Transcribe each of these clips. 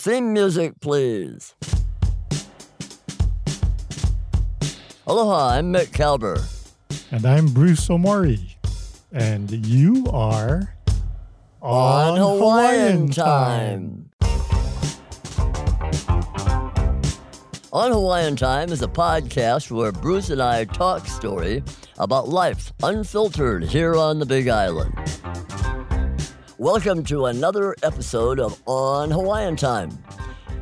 Theme music, please. Aloha, I'm Mick Kalber. And I'm Bruce Omori. And you are on, Hawaiian, time. On Hawaiian Time is a podcast where Bruce and I talk story about life unfiltered here on the Big Island. Welcome to another episode of On Hawaiian Time.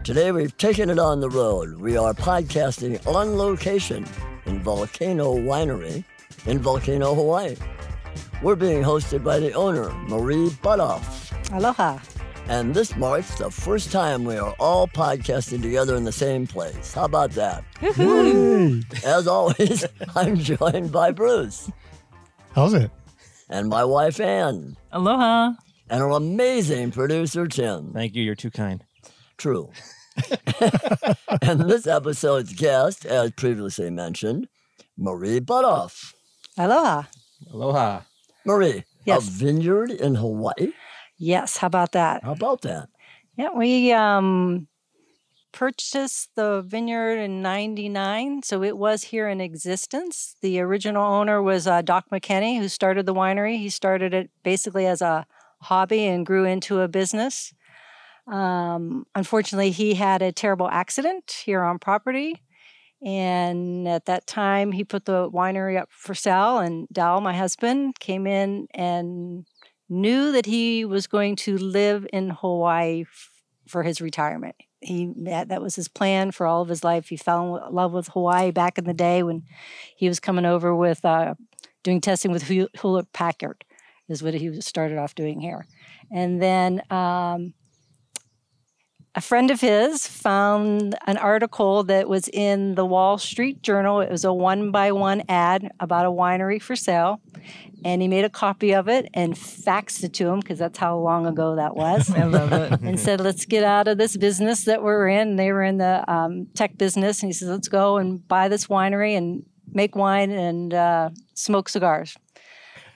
Today we've taken it on the road. We are podcasting on location in Volcano Winery in Volcano, Hawaii. We're being hosted by the owner, Marie Bothof. Aloha. And this marks the first time we are all podcasting together in the same place. How about that? As always, I'm joined by Bruce. How's it? And my wife, Ann. Aloha and our amazing producer, Tim. Thank you. You're too kind. True. and this episode's guest, as previously mentioned, Marie Bothof. Aloha. Aloha. Marie, yes. a vineyard in Hawaii? Yes. How about that? How about that? Yeah, we um, purchased the vineyard in 99, so it was here in existence. The original owner was uh, Doc McKenney, who started the winery. He started it basically as a hobby and grew into a business. Um, unfortunately, he had a terrible accident here on property. And at that time, he put the winery up for sale. And Del, my husband, came in and knew that he was going to live in Hawaii f- for his retirement. He that was his plan for all of his life. He fell in love with Hawaii back in the day when he was coming over with uh, doing testing with Hewlett Packard is what he started off doing here. And then um, a friend of his found an article that was in the Wall Street Journal. It was a one by one ad about a winery for sale. And he made a copy of it and faxed it to him because that's how long ago that was. I love it. and said, let's get out of this business that we're in. They were in the um, tech business. And he says, let's go and buy this winery and make wine and uh, smoke cigars.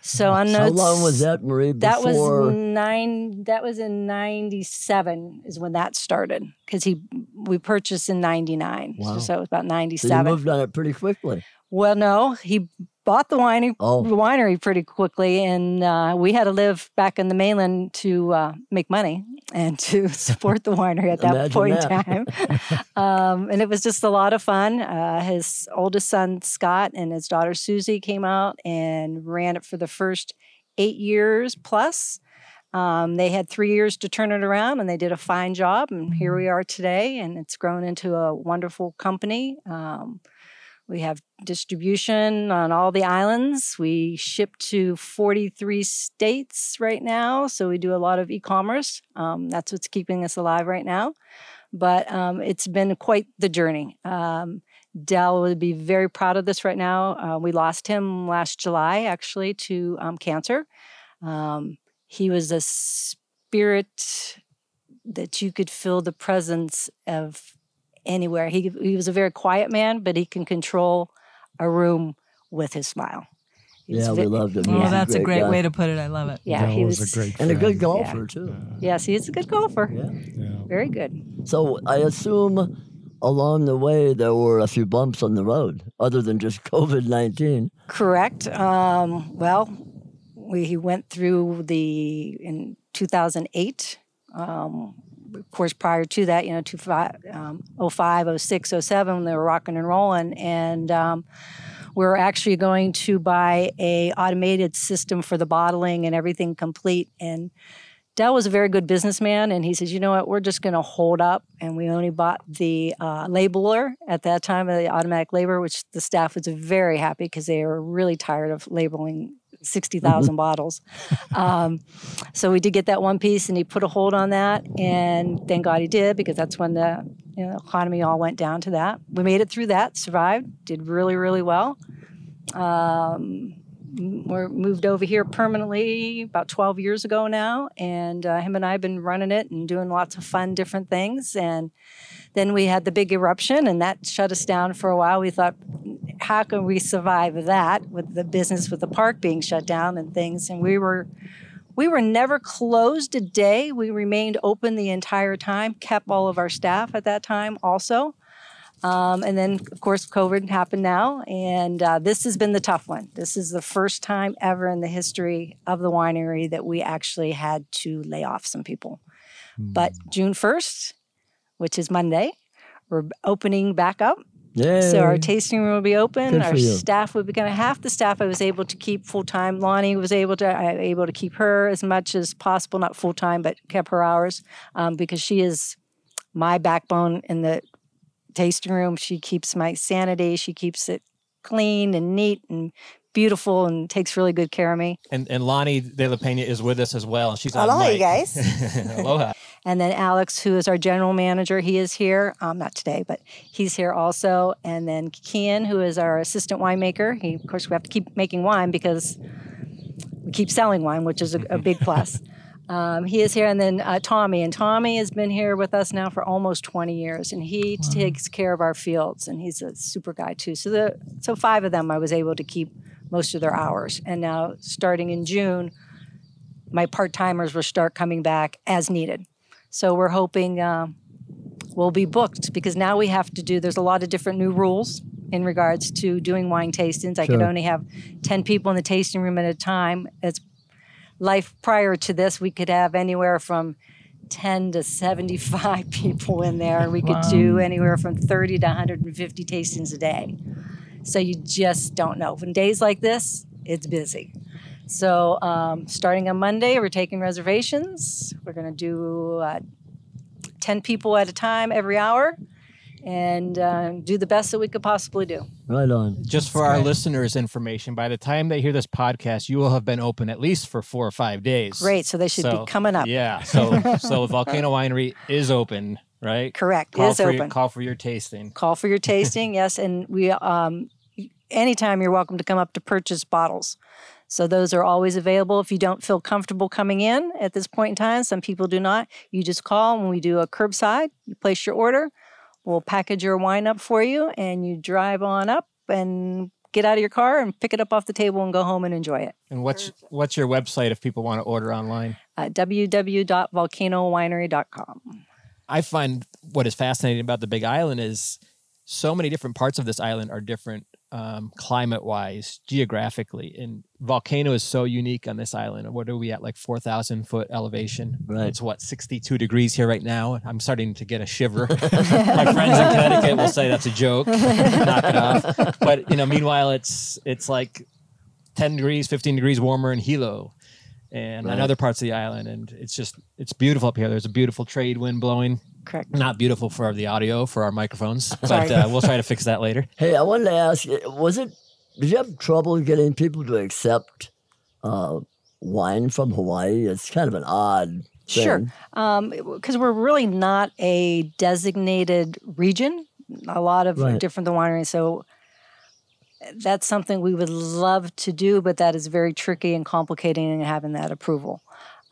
So on How long was that, Marie? Before? That was nine. That was in '97 is when that started because he we purchased in '99. Wow. So, so, it was about '97. So moved on it pretty quickly. Well, no, he bought the winery, oh. winery pretty quickly, and uh, we had to live back in the mainland to uh, make money and to support the winery at that point that. in time. um, and it was just a lot of fun. Uh, his oldest son Scott and his daughter Susie came out and ran it for the first eight years plus. Um, they had three years to turn it around, and they did a fine job. And here we are today, and it's grown into a wonderful company. Um, we have distribution on all the islands. We ship to 43 states right now. So we do a lot of e commerce. Um, that's what's keeping us alive right now. But um, it's been quite the journey. Um, Del would be very proud of this right now. Uh, we lost him last July, actually, to um, cancer. Um, he was a spirit that you could feel the presence of anywhere. He he was a very quiet man, but he can control a room with his smile. yeah, we loved him. Oh, that's a great, a great way to put it. I love it. Yeah, he was, was, a great and a good golfer yeah. too. Yes, he's a good golfer. Yeah. yeah, very good. So I assume along the way there were a few bumps on the road, other than just COVID nineteen. Correct. Um, well, we went through the in two thousand eight. Um, of course, prior to that, you know, five, um, 05, 06, 07, they were rocking and rolling. And um, we're actually going to buy a automated system for the bottling and everything complete. And Del was a very good businessman, and he says, "You know what? We're just going to hold up." And we only bought the uh, labeler at that time, the automatic labeler, which the staff was very happy because they were really tired of labeling 60,000 bottles. Um, so we did get that one piece, and he put a hold on that. And thank God he did, because that's when the you know, economy all went down to that. We made it through that, survived, did really, really well. Um, we're moved over here permanently about 12 years ago now, and uh, him and I have been running it and doing lots of fun, different things. And then we had the big eruption, and that shut us down for a while. We thought, how can we survive that with the business with the park being shut down and things? And we were we were never closed a day. We remained open the entire time, kept all of our staff at that time also. Um, and then, of course, COVID happened now, and uh, this has been the tough one. This is the first time ever in the history of the winery that we actually had to lay off some people. Mm. But June 1st, which is Monday, we're opening back up. Yay. So our tasting room will be open. Good our staff will be going to half the staff I was able to keep full time. Lonnie was able to I able to keep her as much as possible, not full time, but kept her hours um, because she is my backbone in the tasting room. She keeps my sanity. She keeps it clean and neat and beautiful and takes really good care of me. And and Lonnie De La Pena is with us as well. And She's on Aloha, you guys. Aloha. And then Alex, who is our general manager, he is here. Um, not today, but he's here also. And then Kian, who is our assistant winemaker. He, of course, we have to keep making wine because we keep selling wine, which is a, a big plus. Um, he is here, and then uh, Tommy, and Tommy has been here with us now for almost 20 years, and he wow. takes care of our fields, and he's a super guy too. So the so five of them, I was able to keep most of their hours, and now starting in June, my part timers will start coming back as needed. So we're hoping uh, we'll be booked because now we have to do. There's a lot of different new rules in regards to doing wine tastings. I could only have 10 people in the tasting room at a time. As life prior to this, we could have anywhere from 10 to 75 people in there. We could wow. do anywhere from 30 to 150 tastings a day. So you just don't know. When days like this, it's busy. So um, starting on Monday, we're taking reservations. We're going to do uh, 10 people at a time every hour and uh, do the best that we could possibly do. Right on. Just for our listeners' information, by the time they hear this podcast, you will have been open at least for four or five days. Great. So they should so, be coming up. Yeah. So so Volcano Winery is open, right? Correct. Call is for open. Your, call for your tasting. Call for your tasting. yes, and we um, anytime you're welcome to come up to purchase bottles. So those are always available. If you don't feel comfortable coming in at this point in time, some people do not. You just call and we do a curbside. You place your order We'll package your wine up for you and you drive on up and get out of your car and pick it up off the table and go home and enjoy it. And what's what's your website if people want to order online? Uh, www.volcanowinery.com. I find what is fascinating about the Big Island is so many different parts of this island are different um, climate wise, geographically. And volcano is so unique on this island. What are we at? Like 4,000 foot elevation. Right. It's what, 62 degrees here right now. I'm starting to get a shiver. My friends in Connecticut will say that's a joke. Knock it off. But, you know, meanwhile, it's, it's like 10 degrees, 15 degrees warmer in Hilo and right. on other parts of the island. And it's just, it's beautiful up here. There's a beautiful trade wind blowing. Correct. Not beautiful for the audio for our microphones, but uh, we'll try to fix that later. Hey, I wanted to ask: Was it? Did you have trouble getting people to accept uh, wine from Hawaii? It's kind of an odd. Thing. Sure, because um, we're really not a designated region. A lot of right. different the wineries, so that's something we would love to do, but that is very tricky and complicating in having that approval.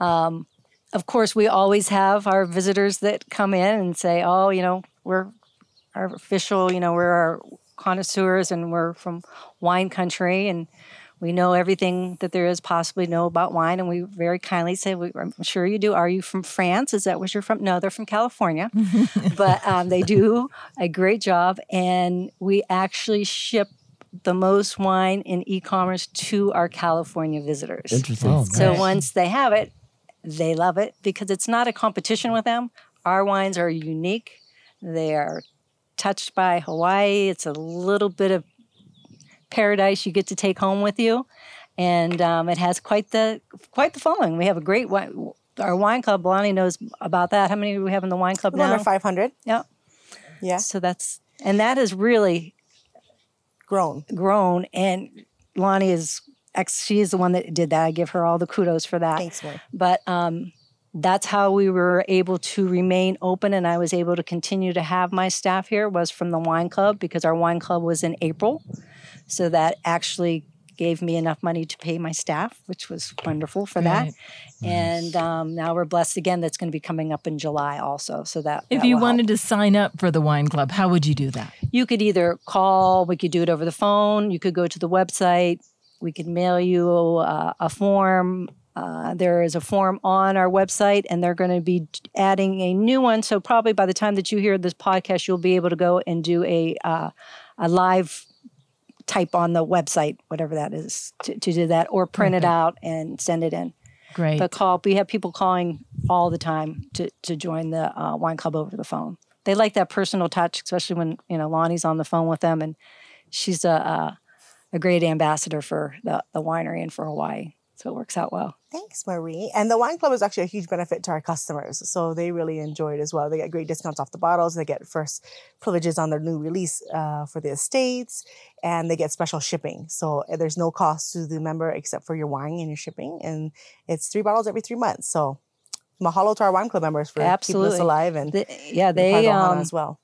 Um, of course, we always have our visitors that come in and say, "Oh, you know, we're our official, you know, we're our connoisseurs and we're from wine country and we know everything that there is possibly know about wine." And we very kindly say, "I'm sure you do. Are you from France? Is that what you're from?" No, they're from California, but um, they do a great job, and we actually ship the most wine in e-commerce to our California visitors. Interesting. Oh, so once they have it, they love it because it's not a competition with them. Our wines are unique. They are touched by Hawaii. It's a little bit of paradise you get to take home with you, and um, it has quite the quite the following. We have a great wine. Our wine club, Lonnie knows about that. How many do we have in the wine club now? Under five hundred. Yeah. Yeah. So that's and that has really grown, grown, and Lonnie is ex, she is the one that did that. I give her all the kudos for that. Thanks. But um, that's how we were able to remain open and I was able to continue to have my staff here was from the wine club because our wine club was in April. So that actually gave me enough money to pay my staff, which was wonderful for that. And um, now we're blessed again. That's going to be coming up in July also. So that if that you wanted help. to sign up for the wine club, how would you do that? You could either call. We could do it over the phone. You could go to the website we could mail you a, a form. uh, there is a form on our website, and they're going to be adding a new one. So probably by the time that you hear this podcast, you'll be able to go and do a uh, a live type on the website, whatever that is, to, to do that, or print it out and send it in. Great. But call. We have people calling all the time to to join the uh, wine club over the phone. They like that personal touch, especially when you know Lonnie's on the phone with them, and she's a a, a great ambassador for the the winery and for Hawaii. So it works out well. Thanks, Marie. And the wine club is actually a huge benefit to our customers. So they really enjoy it as well. They get great discounts off the bottles. They get first privileges on their new release uh, for the estates, and they get special shipping. So uh, there's no cost to the member except for your wine and your shipping. And it's three bottles every three months. So mahalo to our wine club members for Absolutely. keeping us alive and the, yeah, they um, as well.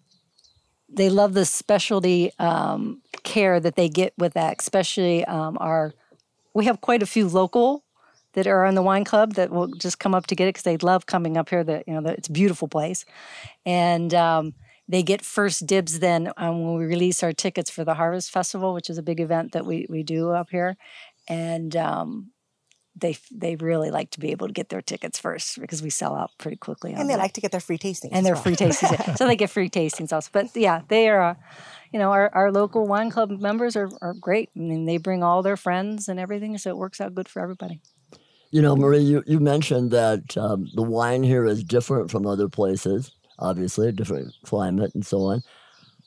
They love the specialty um, care that they get with that, especially um, our we have quite a few local that are in the wine club that will just come up to get it because they love coming up here. That you know, the, it's a beautiful place, and um, they get first dibs then um, when we release our tickets for the Harvest Festival, which is a big event that we we do up here, and um, they they really like to be able to get their tickets first because we sell out pretty quickly. And they that. like to get their free tastings. And their well. free tastings, so they get free tastings also. But yeah, they are. Uh, you know, our, our local wine club members are, are great. I mean, they bring all their friends and everything, so it works out good for everybody. You know, Marie, you, you mentioned that um, the wine here is different from other places, obviously, a different climate and so on.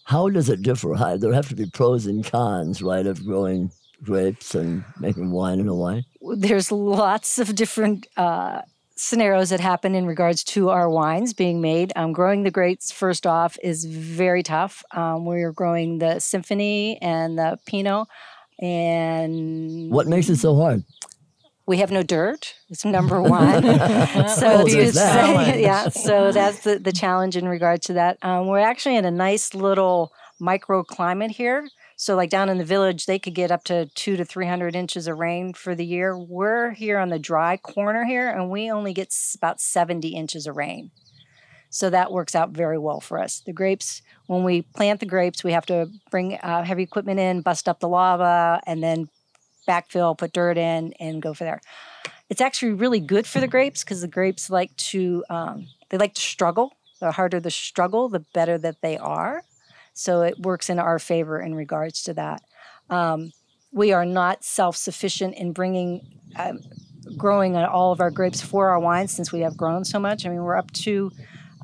How does it differ? How, there have to be pros and cons, right, of growing grapes and making wine in Hawaii? There's lots of different uh, scenarios that happen in regards to our wines being made. Um, growing the grapes, first off, is very tough. Um, we're growing the Symphony and the Pinot. And what makes it so hard? We have no dirt. It's number one. so yeah, so that's the, the challenge in regard to that. Um, we're actually in a nice little microclimate here. So, like down in the village, they could get up to two to 300 inches of rain for the year. We're here on the dry corner here, and we only get about 70 inches of rain. So, that works out very well for us. The grapes, when we plant the grapes, we have to bring uh, heavy equipment in, bust up the lava, and then backfill, put dirt in, and go for there. It's actually really good for the grapes because the grapes like to um, they like to struggle. The harder the struggle, the better that they are. So it works in our favor in regards to that. Um, we are not self sufficient in bringing, um, growing all of our grapes for our wines since we have grown so much. I mean, we're up to,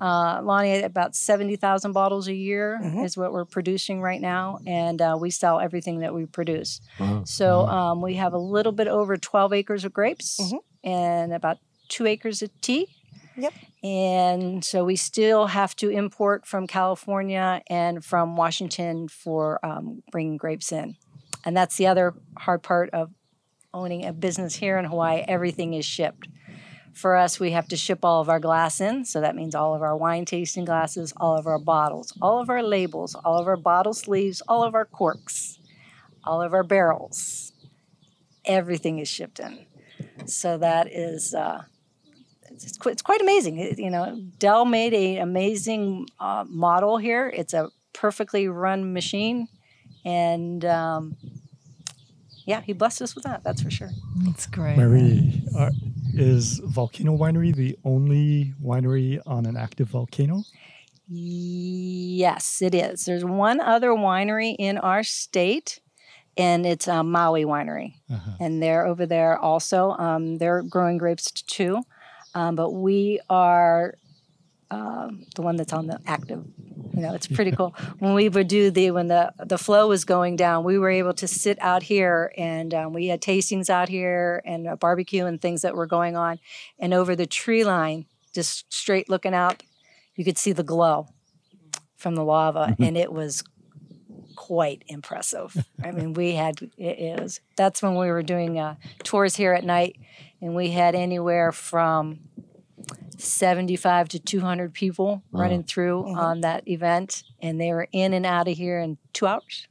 uh, Lonnie, about 70,000 bottles a year mm-hmm. is what we're producing right now. And uh, we sell everything that we produce. Uh-huh. So uh-huh. um, we have a little bit over 12 acres of grapes mm-hmm. and about two acres of tea. Yep. And so we still have to import from California and from Washington for um, bringing grapes in. And that's the other hard part of owning a business here in Hawaii. Everything is shipped. For us, we have to ship all of our glass in. So that means all of our wine tasting glasses, all of our bottles, all of our labels, all of our bottle sleeves, all of our corks, all of our barrels. Everything is shipped in. So that is. Uh, it's, quite amazing. You know, Del made an amazing uh, model here. It's a perfectly run machine, and um, yeah, he blessed us with that. That's for sure. That's great. Marie, uh, is Volcano Winery the only winery on an active volcano? Yes, it is. There's one other winery in our state, and it's a Maui Winery, uh-huh. and they're over there also. Um, they're growing grapes too. Um, but we are um, the one that's on the active. You know, it's pretty cool. When we would do the when the the flow was going down, we were able to sit out here and um, we had tastings out here and a barbecue and things that were going on, and over the tree line, just straight looking out, you could see the glow from the lava, mm-hmm. and it was quite impressive. I mean, we had it, was that's when we were doing uh, tours here at night and we had anywhere from 75 to 200 people wow. running through mm-hmm. on that event and they were in and out of here in two hours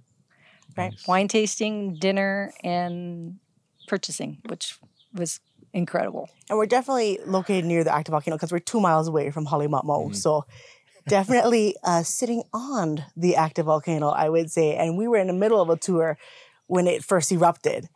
right nice. wine tasting dinner and purchasing which was incredible and we're definitely located near the active volcano because we're two miles away from Halemaumau mm-hmm. so definitely uh, sitting on the active volcano i would say and we were in the middle of a tour when it first erupted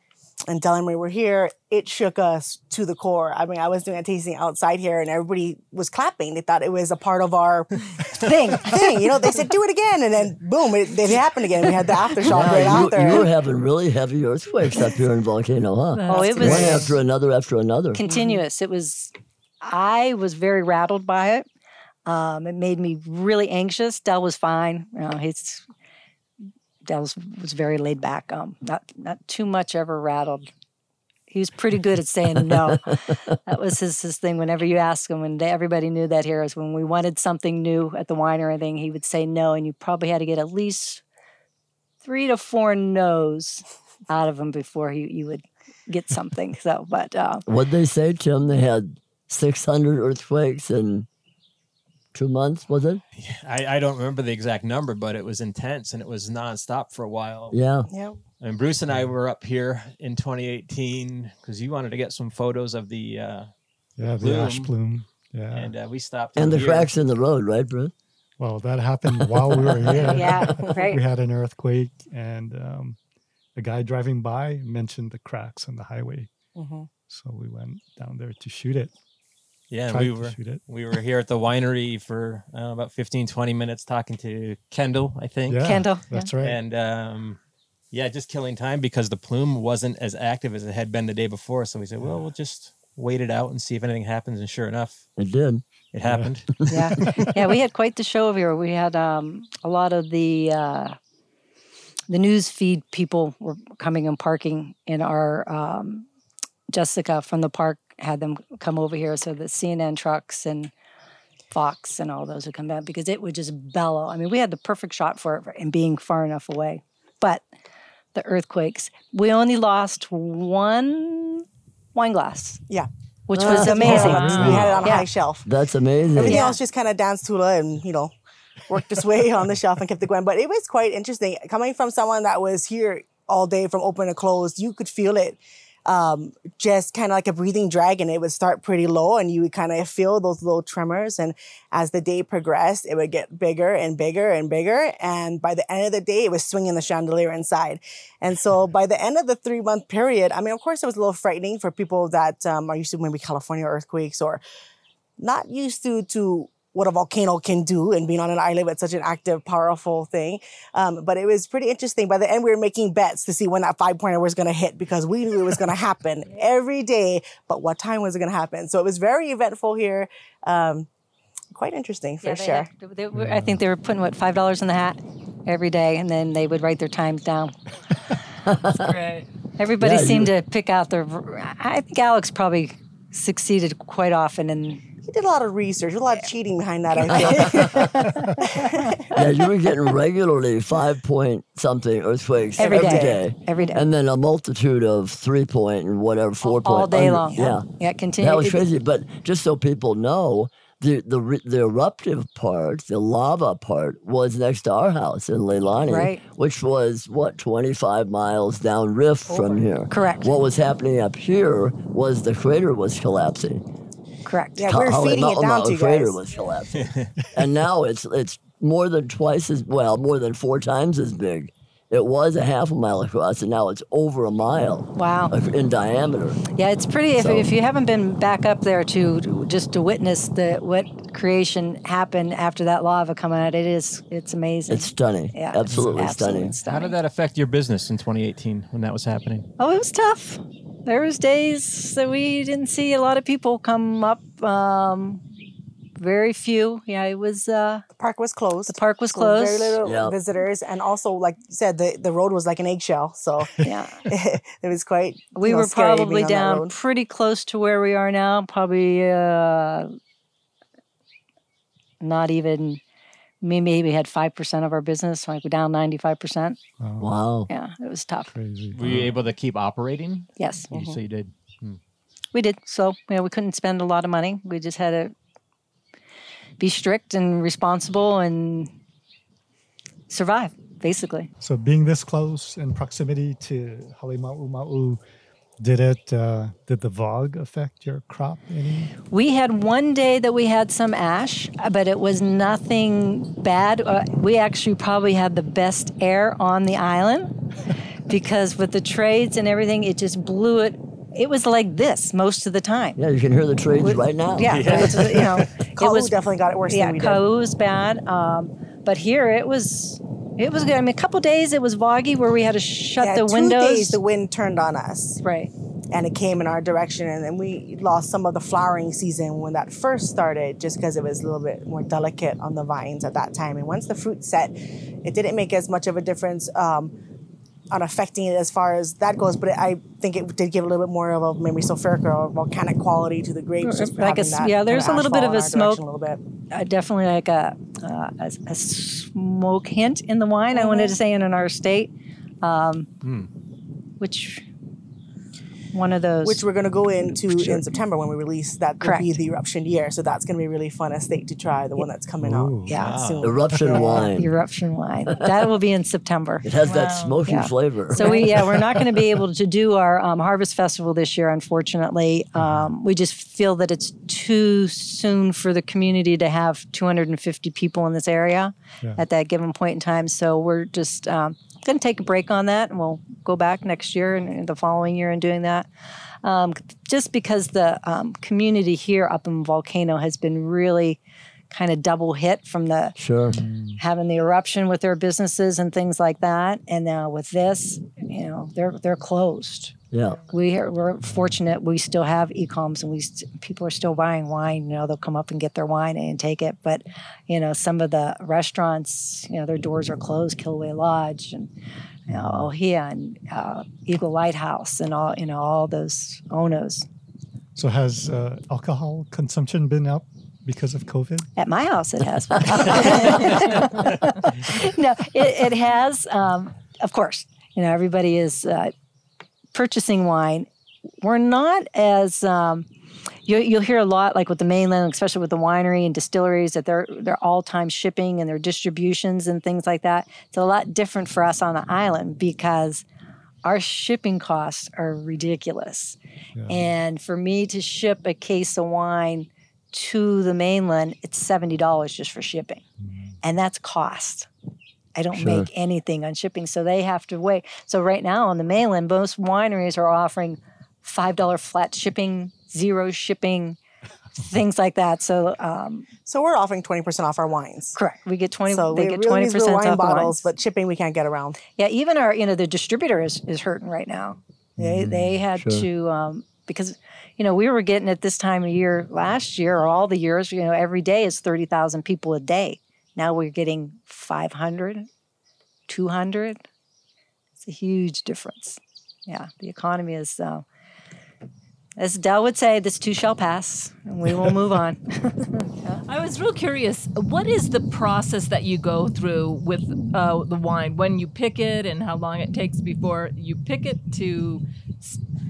and Del and Marie were here, it shook us to the core. I mean, I was doing a tasting outside here and everybody was clapping. They thought it was a part of our thing. thing. You know, they said, do it again. And then boom, it, it happened again. We had the aftershock yeah, right you, after. You were having really heavy earthquakes up here in Volcano, huh? Oh, it was one after another after another. Continuous. It was, I was very rattled by it. Um, it made me really anxious. Del was fine. You know, he's Del was, very laid back. Um, not not too much ever rattled. He was pretty good at saying no. that was his, his thing. Whenever you ask him, and everybody knew that here is when we wanted something new at the wine or anything, he would say no, and you probably had to get at least three to four no's out of him before you you would get something. So, but uh, what they say, Tim? They had six hundred earthquakes and two months, was it? I, I don't remember the exact number, but it was intense and it was nonstop for a while. Yeah. Yeah. And Bruce and I were up here in 2018 because you wanted to get some photos of the uh, yeah the plume. ash plume. Yeah. And uh, we stopped. And the here. cracks in the road, right, Bruce? Well, that happened while we were here. yeah, right. We had an earthquake, and um, a guy driving by mentioned the cracks in the highway. Mm-hmm. So we went down there to shoot it. Yeah, we were we were here at the winery for know, about 15, 20 minutes talking to Kendall, I think. Yeah, Kendall, that's yeah. right. And um, yeah, just killing time because the plume wasn't as active as it had been the day before. So we said, well, we'll just wait it out and see if anything happens. And sure enough, it did. It happened. Yeah, yeah. We had quite the show over here. We had um, a lot of the uh, the news feed people were coming and parking in our um, Jessica from the park had them come over here so the CNN trucks and Fox and all those would come down because it would just bellow. I mean, we had the perfect shot for it and being far enough away. But the earthquakes, we only lost one wine glass. Yeah. Which ah, was amazing. We had it on a yeah. high shelf. That's amazing. Everything yeah. else just kind of danced Tula and, you know, worked its way on the shelf and kept it going. But it was quite interesting. Coming from someone that was here all day from open to close, you could feel it um, just kind of like a breathing dragon. It would start pretty low and you would kind of feel those little tremors. And as the day progressed, it would get bigger and bigger and bigger. And by the end of the day, it was swinging the chandelier inside. And so by the end of the three month period, I mean, of course, it was a little frightening for people that um, are used to maybe California earthquakes or not used to, to what a volcano can do and being on an island with such an active, powerful thing. Um, but it was pretty interesting. By the end, we were making bets to see when that five pointer was going to hit because we knew it was going to happen every day. But what time was it going to happen? So it was very eventful here. Um, quite interesting for yeah, sure. Had, they were, I think they were putting what five dollars in the hat every day, and then they would write their times down. That's great. Everybody yeah, seemed you... to pick out their. I think Alex probably succeeded quite often in he did a lot of research, a lot of cheating behind that. I think. yeah, you were getting regularly five point something earthquakes every, every day. day. every day, and then a multitude of three point and whatever four all, point all day under, long. Yeah, yeah, continue. That was crazy. But just so people know, the the the eruptive part, the lava part, was next to our house in Leilani, right. which was what twenty five miles down rift Over. from here. Correct. What was happening up here was the crater was collapsing. Correct. Yeah, we're feeding it down to you guys. was collapsing, and now it's it's more than twice as well, more than four times as big. It was a half a mile across, and now it's over a mile. Wow! In diameter. Yeah, it's pretty. So, if, if you haven't been back up there to just to witness the what creation happened after that lava coming out, it is it's amazing. It's stunning. Yeah, absolutely, it's stunning. stunning. How did that affect your business in 2018 when that was happening? Oh, it was tough there was days that we didn't see a lot of people come up. Um, very few. Yeah, it was. Uh, the park was closed. The park was closed. very little yep. visitors, and also, like you said, the, the road was like an eggshell. So yeah, it, was quite. We know, were probably down pretty close to where we are now. Probably uh, not even me maybe we had 5% of our business, like we're down 95%. Wow. Yeah, it was tough. Crazy. Were you able to keep operating? Yes. Mm-hmm. So you did? Hmm. We did. So, yeah, we couldn't spend a lot of money. We just had to be strict and responsible and survive, basically. So, being this close in proximity to Halemaumau, did it? Uh, did the VOG affect your crop any? We had one day that we had some ash, but it was nothing bad. Uh, we actually probably had the best air on the island. because with the trades and everything, it just blew it. It was like this most of the time. Yeah, you can hear the trades with, right now. Yeah, yeah. Was, you know, it was definitely got it worse. Yeah, than Kau was bad, um, but here it was. It was good. I mean, a couple days it was foggy where we had to shut yeah, the two windows. Days the wind turned on us. Right and it came in our direction and then we lost some of the flowering season when that first started just because it was a little bit more delicate on the vines at that time and once the fruit set it didn't make as much of a difference um, on affecting it as far as that goes but I think it did give a little bit more of a maybe sulfuric or volcanic quality to the grapes just like a, yeah there's a little bit of a smoke a little bit uh, definitely like a, uh, a, a, smoke hint in the wine mm-hmm. I wanted to say in our state um, mm. which one of those. Which we're going to go into sure. in September when we release that Correct. will be the eruption year. So that's going to be really fun estate to try the one that's coming Ooh, out. Yeah, wow. soon. eruption wine. Eruption wine. That will be in September. It has wow. that smoky yeah. flavor. So we yeah we're not going to be able to do our um, harvest festival this year. Unfortunately, um, we just feel that it's too soon for the community to have 250 people in this area yeah. at that given point in time. So we're just um, going to take a break on that, and we'll go back next year and the following year and doing that. Um, just because the um, community here up in Volcano has been really kind of double hit from the sure. having the eruption with their businesses and things like that, and now with this, you know, they're they're closed. Yeah, we are, we're fortunate. We still have e-coms, and we st- people are still buying wine. You know, they'll come up and get their wine and take it. But you know, some of the restaurants, you know, their doors are closed. Kilauea Lodge and you know, Ohia and uh, Eagle Lighthouse and all you know all those Onos. So has uh, alcohol consumption been up because of COVID? At my house, it has. no, it, it has. Um, of course, you know everybody is. Uh, purchasing wine, we're not as um, you, you'll hear a lot like with the mainland, especially with the winery and distilleries, that they're they're all time shipping and their distributions and things like that. It's a lot different for us on the island because our shipping costs are ridiculous. Yeah. And for me to ship a case of wine to the mainland, it's seventy dollars just for shipping, mm-hmm. and that's cost. I don't sure. make anything on shipping, so they have to wait. So right now on the mainland, most wineries are offering five dollar flat shipping, zero shipping, things like that. So um, so we're offering twenty percent off our wines. Correct. We get twenty. So they get twenty percent off bottles, but shipping we can't get around. Yeah, even our you know the distributor is is hurting right now. They mm, they had sure. to um, because you know we were getting at this time of year last year or all the years you know every day is thirty thousand people a day. Now we're getting 500, 200. It's a huge difference. Yeah, the economy is, uh, as Del would say, this too shall pass, and we will move on. yeah. I was real curious. What is the process that you go through with uh, the wine when you pick it, and how long it takes before you pick it to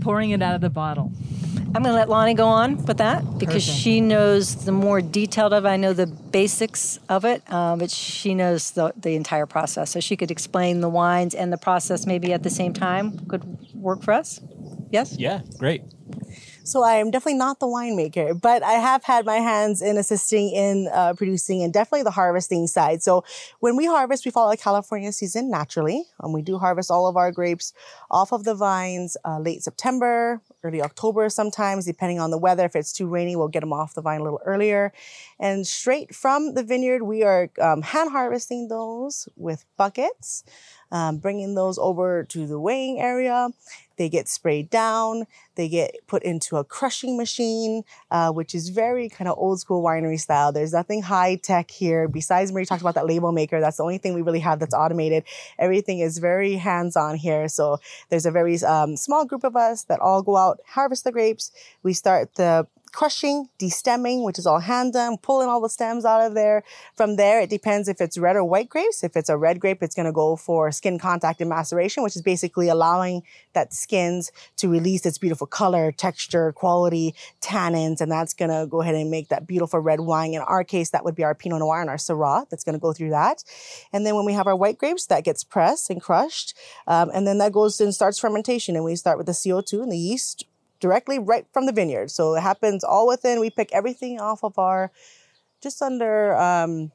pouring it out of the bottle? I'm going to let Lonnie go on with that because Perfect. she knows the more detailed of it. I know the basics of it, um, but she knows the, the entire process. So she could explain the wines and the process maybe at the same time. Could work for us? Yes? Yeah, great. So I am definitely not the winemaker, but I have had my hands in assisting in uh, producing and definitely the harvesting side. So when we harvest, we follow the California season naturally. and we do harvest all of our grapes off of the vines uh, late September, early October sometimes, depending on the weather. If it's too rainy, we'll get them off the vine a little earlier. And straight from the vineyard, we are um, hand harvesting those with buckets um, bringing those over to the weighing area. They get sprayed down. They get put into a crushing machine, uh, which is very kind of old school winery style. There's nothing high tech here. Besides, Marie talked about that label maker. That's the only thing we really have that's automated. Everything is very hands on here. So there's a very um, small group of us that all go out, harvest the grapes. We start the crushing, destemming, which is all hand done, pulling all the stems out of there. From there, it depends if it's red or white grapes. If it's a red grape, it's going to go for skin contact and maceration, which is basically allowing that skins to release its beautiful color, texture, quality, tannins, and that's going to go ahead and make that beautiful red wine. In our case, that would be our Pinot Noir and our Syrah that's going to go through that. And then when we have our white grapes, that gets pressed and crushed. Um, and then that goes and starts fermentation. And we start with the CO2 and the yeast directly right from the vineyard. So it happens all within. We pick everything off of our just under um,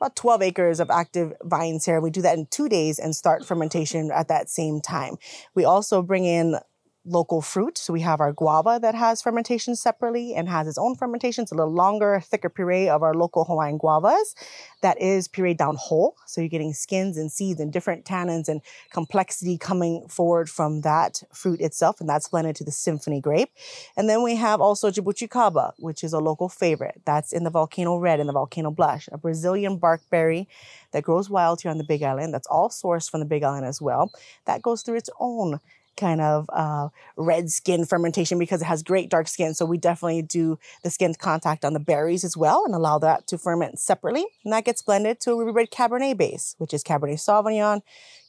about 12 acres of active vines here. We do that in two days and start fermentation at that same time. We also bring in local fruit. So we have our guava that has fermentation separately and has its own fermentation. It's a little longer, thicker puree of our local Hawaiian guavas that is pureed down whole. So you're getting skins and seeds and different tannins and complexity coming forward from that fruit itself. And that's blended to the symphony grape. And then we have also jabuticaba, which is a local favorite. That's in the volcano red and the volcano blush, a Brazilian bark berry that grows wild here on the Big Island. That's all sourced from the Big Island as well. That goes through its own kind of uh, red skin fermentation because it has great dark skin. So we definitely do the skin contact on the berries as well and allow that to ferment separately. And that gets blended to a ruby red Cabernet base, which is Cabernet Sauvignon,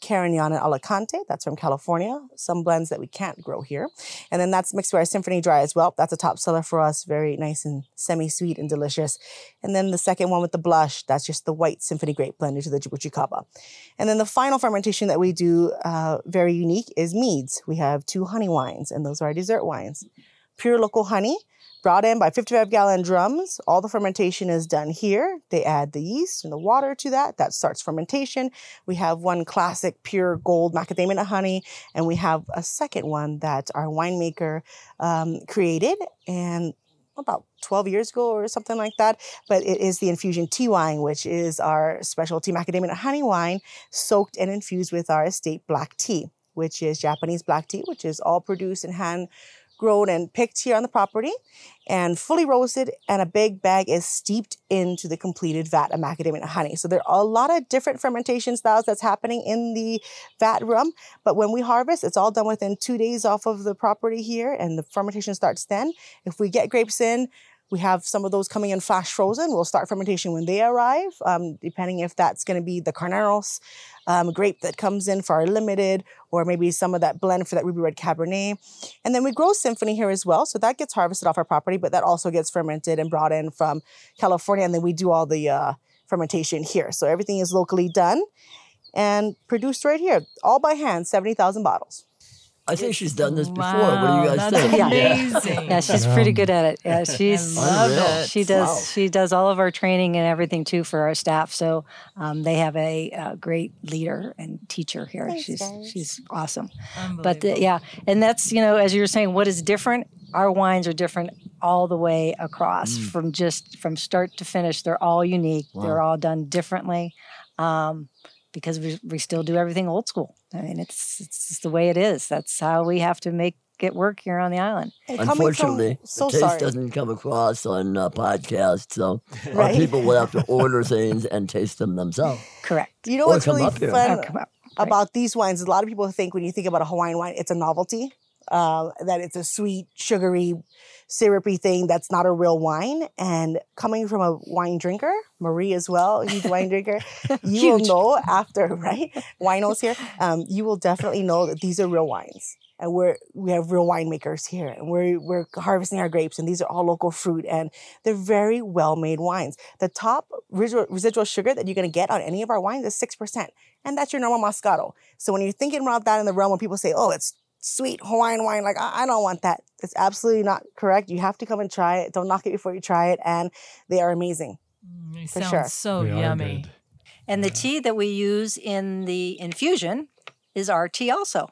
Carignan, and Alicante. That's from California. Some blends that we can't grow here. And then that's mixed with our Symphony Dry as well. That's a top seller for us. Very nice and semi-sweet and delicious. And then the second one with the blush, that's just the white Symphony Grape blended to the Jabuticaba. And then the final fermentation that we do, uh, very unique, is meads. We have two honey wines, and those are our dessert wines. Pure local honey, brought in by 55 gallon drums. All the fermentation is done here. They add the yeast and the water to that. That starts fermentation. We have one classic pure gold macadamia honey, and we have a second one that our winemaker um, created and about 12 years ago or something like that. But it is the infusion tea wine, which is our specialty macadamia honey wine soaked and infused with our estate black tea, which is Japanese black tea, which is all produced and hand grown and picked here on the property and fully roasted and a big bag is steeped into the completed vat of macadamia honey. So there are a lot of different fermentation styles that's happening in the vat room, but when we harvest, it's all done within two days off of the property here and the fermentation starts then. If we get grapes in, we have some of those coming in flash frozen. We'll start fermentation when they arrive, um, depending if that's going to be the Carneros um, grape that comes in for our limited, or maybe some of that blend for that ruby red Cabernet. And then we grow Symphony here as well. So that gets harvested off our property, but that also gets fermented and brought in from California. And then we do all the uh, fermentation here. So everything is locally done and produced right here, all by hand, 70,000 bottles. I think she's done this before. Wow, what do you guys think? Amazing. Yeah, she's pretty good at it. Yeah, she's she does wow. she does all of our training and everything too for our staff. So um, they have a, a, great leader and teacher here. Thanks, she's guys. she's awesome. But uh, yeah, and that's you know as you were saying, what is different? Our wines are different all the way across mm. from just from start to finish. They're all unique. Wow. They're all done differently. Um, because we, we still do everything old school. I mean, it's it's the way it is. That's how we have to make it work here on the island. Unfortunately, from, so the taste sorry. doesn't come across on uh, podcasts, so right? people will have to order things and taste them themselves. Correct. You know what's really fun about these wines? A lot of people think when you think about a Hawaiian wine, it's a novelty. Uh, that it's a sweet, sugary, syrupy thing that's not a real wine. And coming from a wine drinker, Marie as well, huge wine drinker, you will know after, right? Winos here, um, you will definitely know that these are real wines. And we're we have real winemakers here, and we're we're harvesting our grapes, and these are all local fruit, and they're very well made wines. The top residual, residual sugar that you're going to get on any of our wines is six percent, and that's your normal Moscato. So when you're thinking about that in the realm, when people say, "Oh, it's sweet Hawaiian wine. Like, I, I, don't want that. It's absolutely not correct. You have to come and try it. Don't knock it before you try it. And they are amazing. Mm, for sure. so they yummy. And the tea that we use in the infusion is our tea also.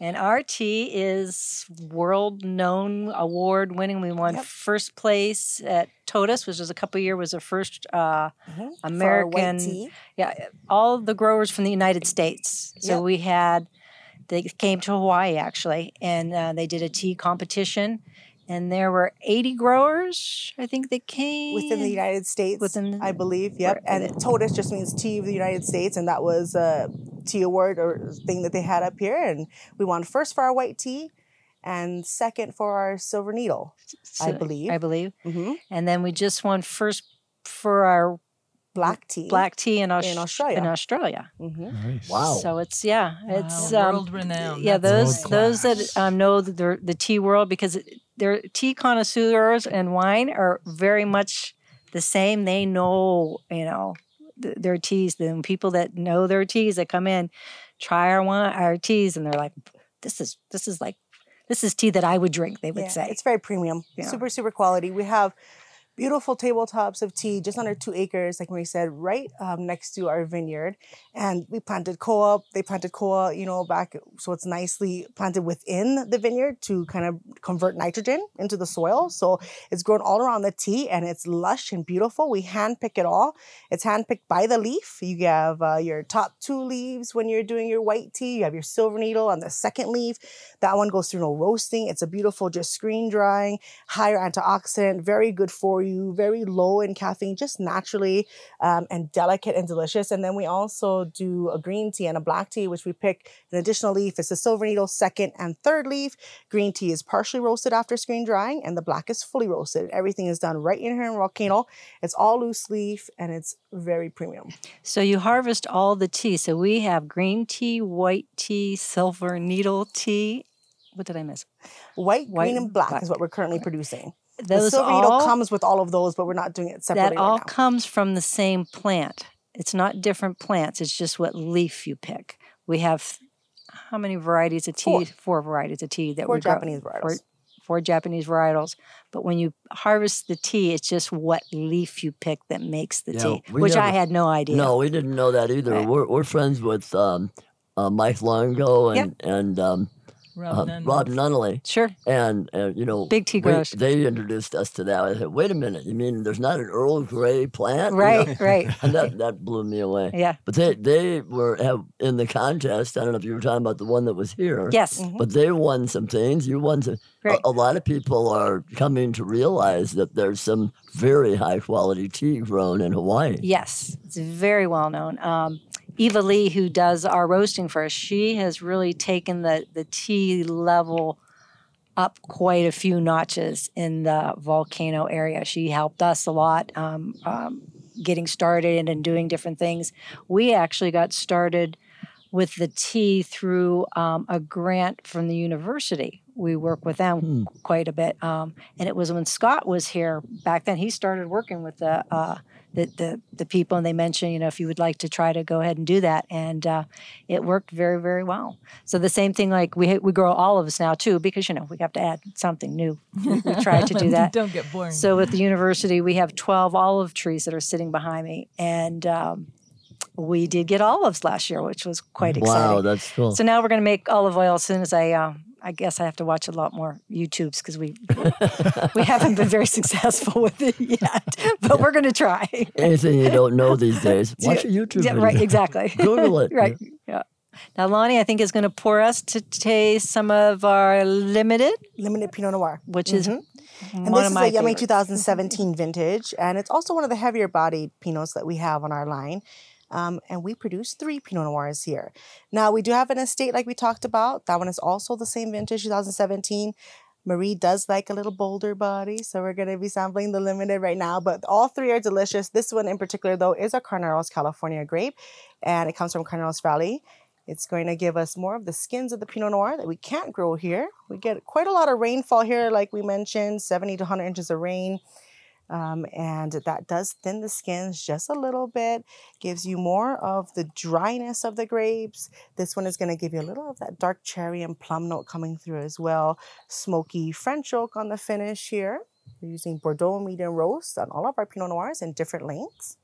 And our tea is world known, award winning. We won yep. first place at TOTUS, which was a couple year was the first uh, mm-hmm. American. Yeah, all the growers from the United States. So yep. we had they came to Hawaii actually, and uh, they did a tea competition. And there were 80 growers, I think, that came within the United States. Within, the, I believe, yep. And TOTUS just means Tea of the United States, and that was a tea award or thing that they had up here. And we won first for our white tea, and second for our silver needle, so, I believe. I believe. Mm-hmm. And then we just won first for our black tea. Black tea in, Aus- in Australia. In Australia. Mm-hmm. Nice. Wow. So it's yeah, it's wow. um, world renowned. Yeah, those those that um, know the the tea world because their tea connoisseurs and wine are very much the same. They know you know th- their teas. The people that know their teas that come in try our wine, our teas, and they're like, this is this is like this is tea that I would drink. They would yeah, say it's very premium, yeah. super super quality. We have beautiful tabletops of tea, just under two acres, like we said, right um, next to our vineyard. And we planted koa. They planted koa, you know, back so it's nicely planted within the vineyard to kind of convert nitrogen into the soil. So it's grown all around the tea, and it's lush and beautiful. We hand pick it all. It's hand picked by the leaf. You have uh, your top two leaves when you're doing your white tea. You have your silver needle on the second leaf. That one goes through no roasting. It's a beautiful, just screen drying, higher antioxidant, very good for you, very low in caffeine, just naturally um, and delicate and delicious. And then we also do a green tea and a black tea, which we pick an additional leaf. It's the silver needle second and third leaf. Green tea is partially roasted after screen drying, and the black is fully roasted. Everything is done right in here in Volcano. It's all loose leaf and it's very premium. So you harvest all the tea. So we have green tea, white tea, silver needle tea. What did I miss? White, white green, and black, black, is what we're currently producing. Those the silver needle comes with all of those, but we're not doing it separately. That all right comes from the same plant. It's not different plants. It's just what leaf you pick. We have how many varieties of tea? Four, Four varieties of tea that Four we Japanese grow. varietals. Four, four Japanese varietals. But when you harvest the tea, it's just what leaf you pick that makes the yeah, tea, which never, I had no idea. No, we didn't know that either. Right. We're, we're friends with um, uh, Mike Longo and yep. and um, Rob, uh, Rob Nunnally. Sure. And, uh, you know, Big Tea Grows. They introduced us to that. I said, wait a minute, you mean there's not an Earl Grey plant? Right, you know? right. and that, that blew me away. Yeah. But they, they were have in the contest. I don't know if you were talking about the one that was here. Yes. Mm-hmm. But they won some things. You won some. Right. A, a, lot of people are coming to realize that there's some very high quality tea grown in Hawaii. Yes. It's very well known. Um, Eva Lee, who does our roasting for us, she has really taken the, the tea level up quite a few notches in the volcano area. She helped us a lot um, um, getting started and doing different things. We actually got started with the tea through um, a grant from the university. We work with them hmm. quite a bit. Um, and it was when Scott was here back then, he started working with the uh, the, the, the people and they mentioned you know if you would like to try to go ahead and do that and uh, it worked very very well so the same thing like we we grow olives now too because you know we have to add something new we, we try to do that don't get boring so with the university we have 12 olive trees that are sitting behind me and um, we did get olives last year, which was quite exciting. Wow, that's cool. So now we're going to make olive oil as soon as I uh, I guess I have to watch a lot more YouTubes because we we haven't been very successful with it yet, but yeah. we're going to try. Anything you don't know these days, watch a YouTube. Yeah, video. right, exactly. Google it. right. Yeah. Now, Lonnie, I think is going to pour us to taste some of our limited limited Pinot Noir, which is. Mm-hmm. And this is a Yummy 2017 vintage, and it's also one of the heavier bodied Pinots that we have on our line. Um, and we produce three Pinot Noirs here. Now, we do have an estate like we talked about. That one is also the same vintage, 2017. Marie does like a little bolder body, so we're going to be sampling the limited right now. But all three are delicious. This one in particular, though, is a Carneros California grape, and it comes from Carneros Valley. It's going to give us more of the skins of the Pinot Noir that we can't grow here. We get quite a lot of rainfall here, like we mentioned, 70 to 100 inches of rain. Um, and that does thin the skins just a little bit, gives you more of the dryness of the grapes. This one is going to give you a little of that dark cherry and plum note coming through as well. Smoky French oak on the finish here. We're using Bordeaux medium roast on all of our Pinot Noirs in different lengths.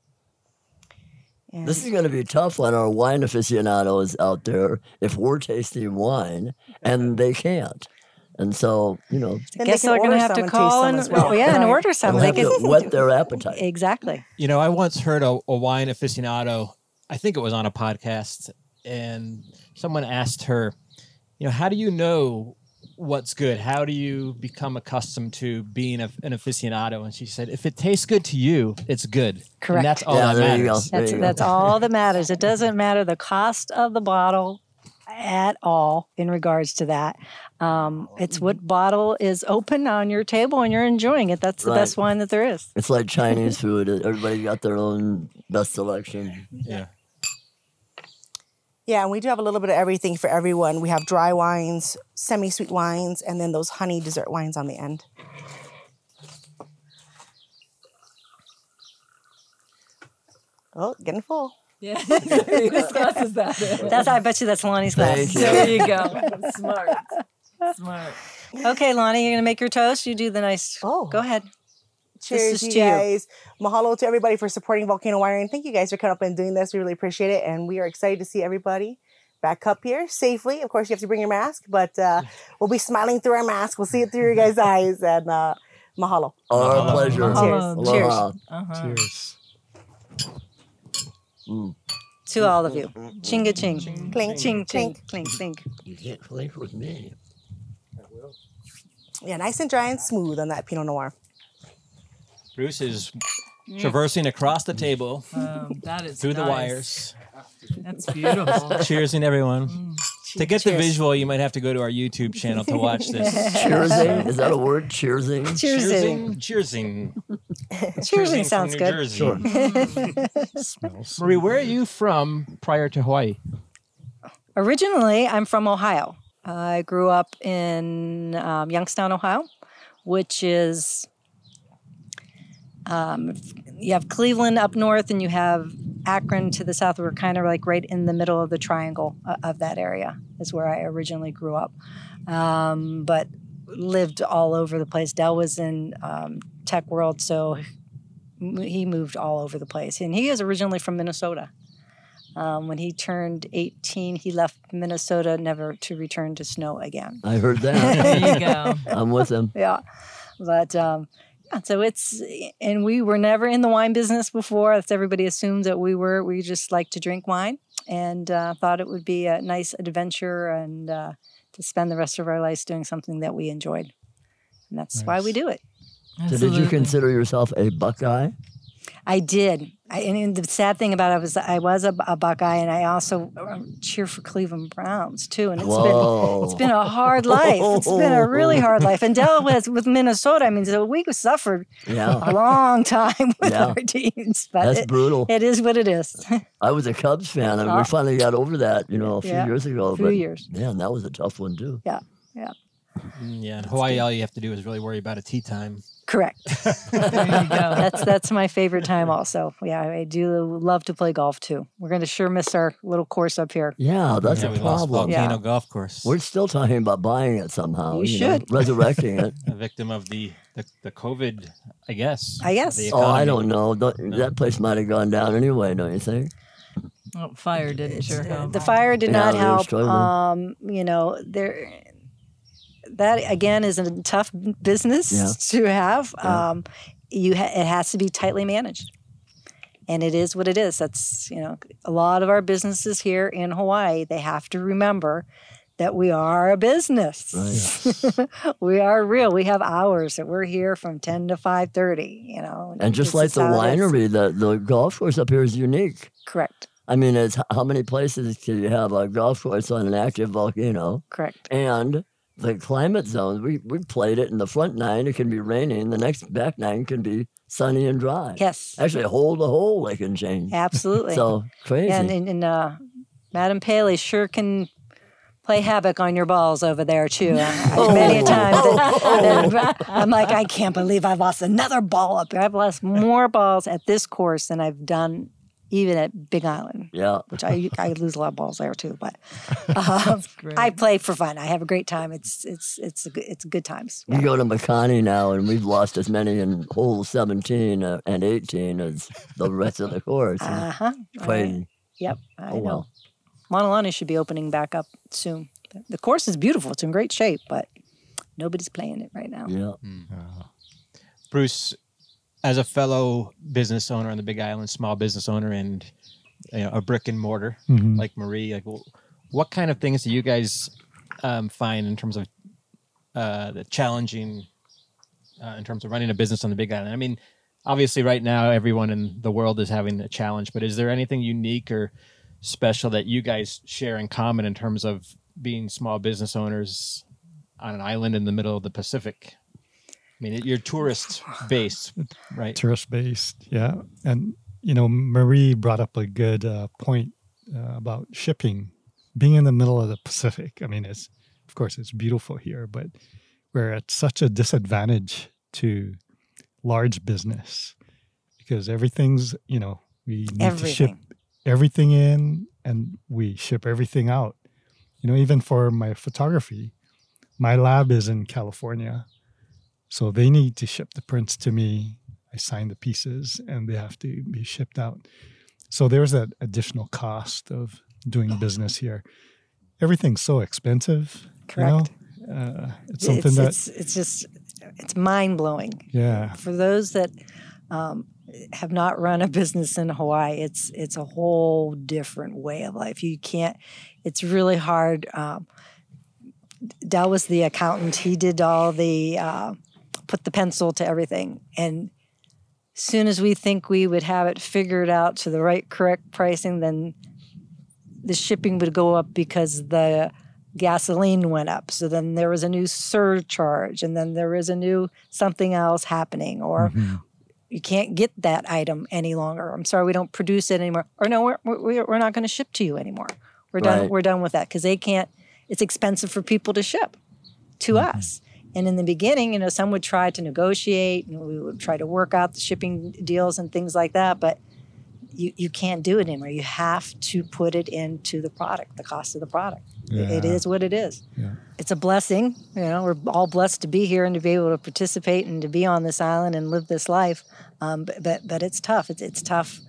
And this is going to be tough on our wine aficionados out there if we're tasting wine and they can't. And so, you know, I guess they are going to have to call and, and well. yeah, and order some. They can whet their appetite. Exactly. You know, I once heard a, a wine aficionado. I think it was on a podcast, and someone asked her, you know, how do you know what's good? How do you become accustomed to being a, an aficionado? And she said, if it tastes good to you, it's good. Correct. And that's all yeah, that matters. That's, that's all that matters. It doesn't matter the cost of the bottle at all in regards to that. Um, it's what bottle is open on your table and you're enjoying it. That's the right. best wine that there is. It's like Chinese food. Everybody got their own best selection. Yeah. Yeah, and we do have a little bit of everything for everyone. We have dry wines, semi sweet wines, and then those honey dessert wines on the end. Oh, getting full. Yeah. Whose glass is that? That's I bet you that's Lonnie's glass. There you go. Smart. Smart. Okay, Lonnie, you're gonna make your toast. You do the nice. Oh, go ahead. Cheers, you guys. You. Mahalo to everybody for supporting Volcano Winery. And thank you guys for coming up and doing this. We really appreciate it. And we are excited to see everybody back up here safely. Of course, you have to bring your mask, but uh, we'll be smiling through our mask. We'll see it through your guys' eyes. And uh, mahalo. Our pleasure. Mahalo. Cheers. Cheers. Uh-huh. Cheers. Mm. To all of you. Chinga ching. ching. Clink, ching, clink, clink, clink. You can't clink with me. Yeah, nice and dry and smooth on that Pinot Noir. Bruce is traversing across the table um, that is through nice. the wires. That's beautiful. Cheersing everyone. Mm. To get Cheers. the visual, you might have to go to our YouTube channel to watch this. Cheersing? Is that a word? Cheersing? Cheersing. Cheersing. Cheersing Cheersing sounds good. Jersey. Sure. Marie, where are you from prior to Hawaii? Originally, I'm from Ohio. I grew up in um, Youngstown, Ohio, which is um, you have Cleveland up north, and you have Akron to the south. We're kind of like right in the middle of the triangle uh, of that area. Is where I originally grew up, um, but lived all over the place. Del was in um, tech world, so he moved all over the place, and he is originally from Minnesota. Um, when he turned 18, he left Minnesota never to return to snow again. I heard that. there you go. I'm with him. Yeah. But um, yeah, so it's, and we were never in the wine business before. That's everybody assumes that we were. We just like to drink wine and uh, thought it would be a nice adventure and uh, to spend the rest of our lives doing something that we enjoyed. And that's nice. why we do it. Absolutely. So, did you consider yourself a Buckeye? I did. I, and the sad thing about it was I was a, a Buckeye, and I also um, cheer for Cleveland Browns too. And it's Whoa. been it's been a hard life. It's been a really hard life. And Del was with Minnesota. I mean, so we suffered yeah. a long time with yeah. our teams. But That's it, brutal. It is what it is. I was a Cubs fan, and we finally got over that. You know, a few yeah. years ago. A few but, years. Yeah, and that was a tough one too. Yeah, yeah. Mm, yeah, in Hawaii, all you have to do is really worry about a tea time. Correct. there you go. That's that's my favorite time. Also, yeah, I do love to play golf too. We're going to sure miss our little course up here. Yeah, that's yeah, a problem. Volcano yeah. Golf Course. We're still talking about buying it somehow. You, you should know, resurrecting it. a victim of the, the, the COVID, I guess. I guess. Oh, I don't know. That place might have gone down anyway. Don't you think? Oh, fire didn't sure help. The fire did yeah, not help. Um, you know, there that again is a tough business yeah. to have. Yeah. Um, you ha- it has to be tightly managed, and it is what it is. That's you know a lot of our businesses here in Hawaii. They have to remember that we are a business. Right. we are real. We have hours that we're here from ten to five thirty. You know, and just like the winery, the the golf course up here is unique. Correct. I mean, it's how many places can you have a golf course on an active volcano? Correct. And the climate zones. We we played it in the front nine. It can be raining. The next back nine can be sunny and dry. Yes. Actually, hole to hole they can change. Absolutely. So crazy. And, and, and uh, Madam Pele sure can play havoc on your balls over there too. oh. Many a time that, that I'm like, I can't believe I've lost another ball up here. I've lost more balls at this course than I've done even at Big Island. Yeah. Which I I lose a lot of balls there too, but um, I play for fun. I have a great time. It's it's it's a good, it's good times. Yeah. We go to Makani now, and we've lost as many in hole seventeen uh, and eighteen as the rest of the course. Uh huh. Crazy. Right. Yep. I oh, know. Well. Mauna Lani should be opening back up soon. The course is beautiful. It's in great shape, but nobody's playing it right now. Yeah. Mm. Uh, Bruce, as a fellow business owner on the Big Island, small business owner, and you know, a brick and mortar mm-hmm. like Marie, like what kind of things do you guys um, find in terms of uh, the challenging uh, in terms of running a business on the Big Island? I mean, obviously, right now everyone in the world is having a challenge, but is there anything unique or special that you guys share in common in terms of being small business owners on an island in the middle of the Pacific? I mean, you're tourist based, right? Tourist based, yeah. And you know, Marie brought up a good uh, point uh, about shipping, being in the middle of the Pacific. I mean, it's of course it's beautiful here, but we're at such a disadvantage to large business because everything's you know we need everything. to ship everything in and we ship everything out. You know, even for my photography, my lab is in California so they need to ship the prints to me I sign the pieces and they have to be shipped out. So there's that additional cost of doing business here. Everything's so expensive. Correct. You know? uh, it's something it's, that it's, it's just it's mind blowing. Yeah. For those that um, have not run a business in Hawaii, it's it's a whole different way of life. You can't. It's really hard. Um, Del was the accountant. He did all the uh, put the pencil to everything, and soon as we think we would have it figured out to the right correct pricing, then the shipping would go up because the gasoline went up. So then there was a new surcharge, and then there was a new something else happening, or mm-hmm. you can't get that item any longer. I'm sorry, we don't produce it anymore. Or no, we're we're, we're not going to ship to you anymore. We're right. done. We're done with that because they can't. It's expensive for people to ship to mm-hmm. us. And in the beginning, you know, some would try to negotiate and we would try to work out the shipping deals and things like that. But you, you can't do it anymore. You have to put it into the product, the cost of the product. Yeah. It is what it is. Yeah. It's a blessing. You know, we're all blessed to be here and to be able to participate and to be on this island and live this life. Um, but, but, but it's tough. It's, it's tough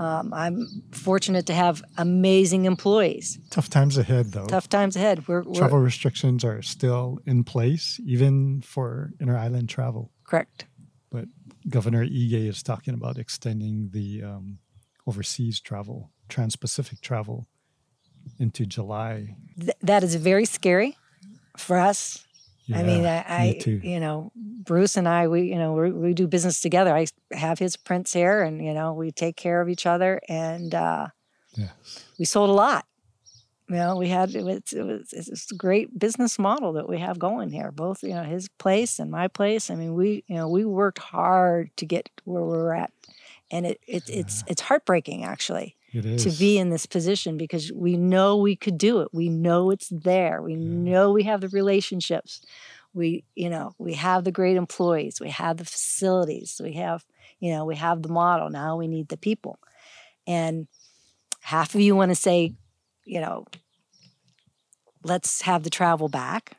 um, I'm fortunate to have amazing employees. Tough times ahead, though. Tough times ahead. We're, we're, travel restrictions are still in place, even for inter island travel. Correct. But Governor Ige is talking about extending the um, overseas travel, trans Pacific travel, into July. Th- that is very scary for us yeah, I mean, I, I you know, Bruce and I, we, you know, we, we do business together. I have his prints here, and you know, we take care of each other, and uh, yes. we sold a lot. You know, we had it was, it was it's a great business model that we have going here. Both, you know, his place and my place. I mean, we, you know, we worked hard to get where we're at, and it, it yeah. it's it's heartbreaking actually to be in this position because we know we could do it. We know it's there. We yeah. know we have the relationships. We, you know, we have the great employees. We have the facilities. We have, you know, we have the model. Now we need the people. And half of you want to say, you know, let's have the travel back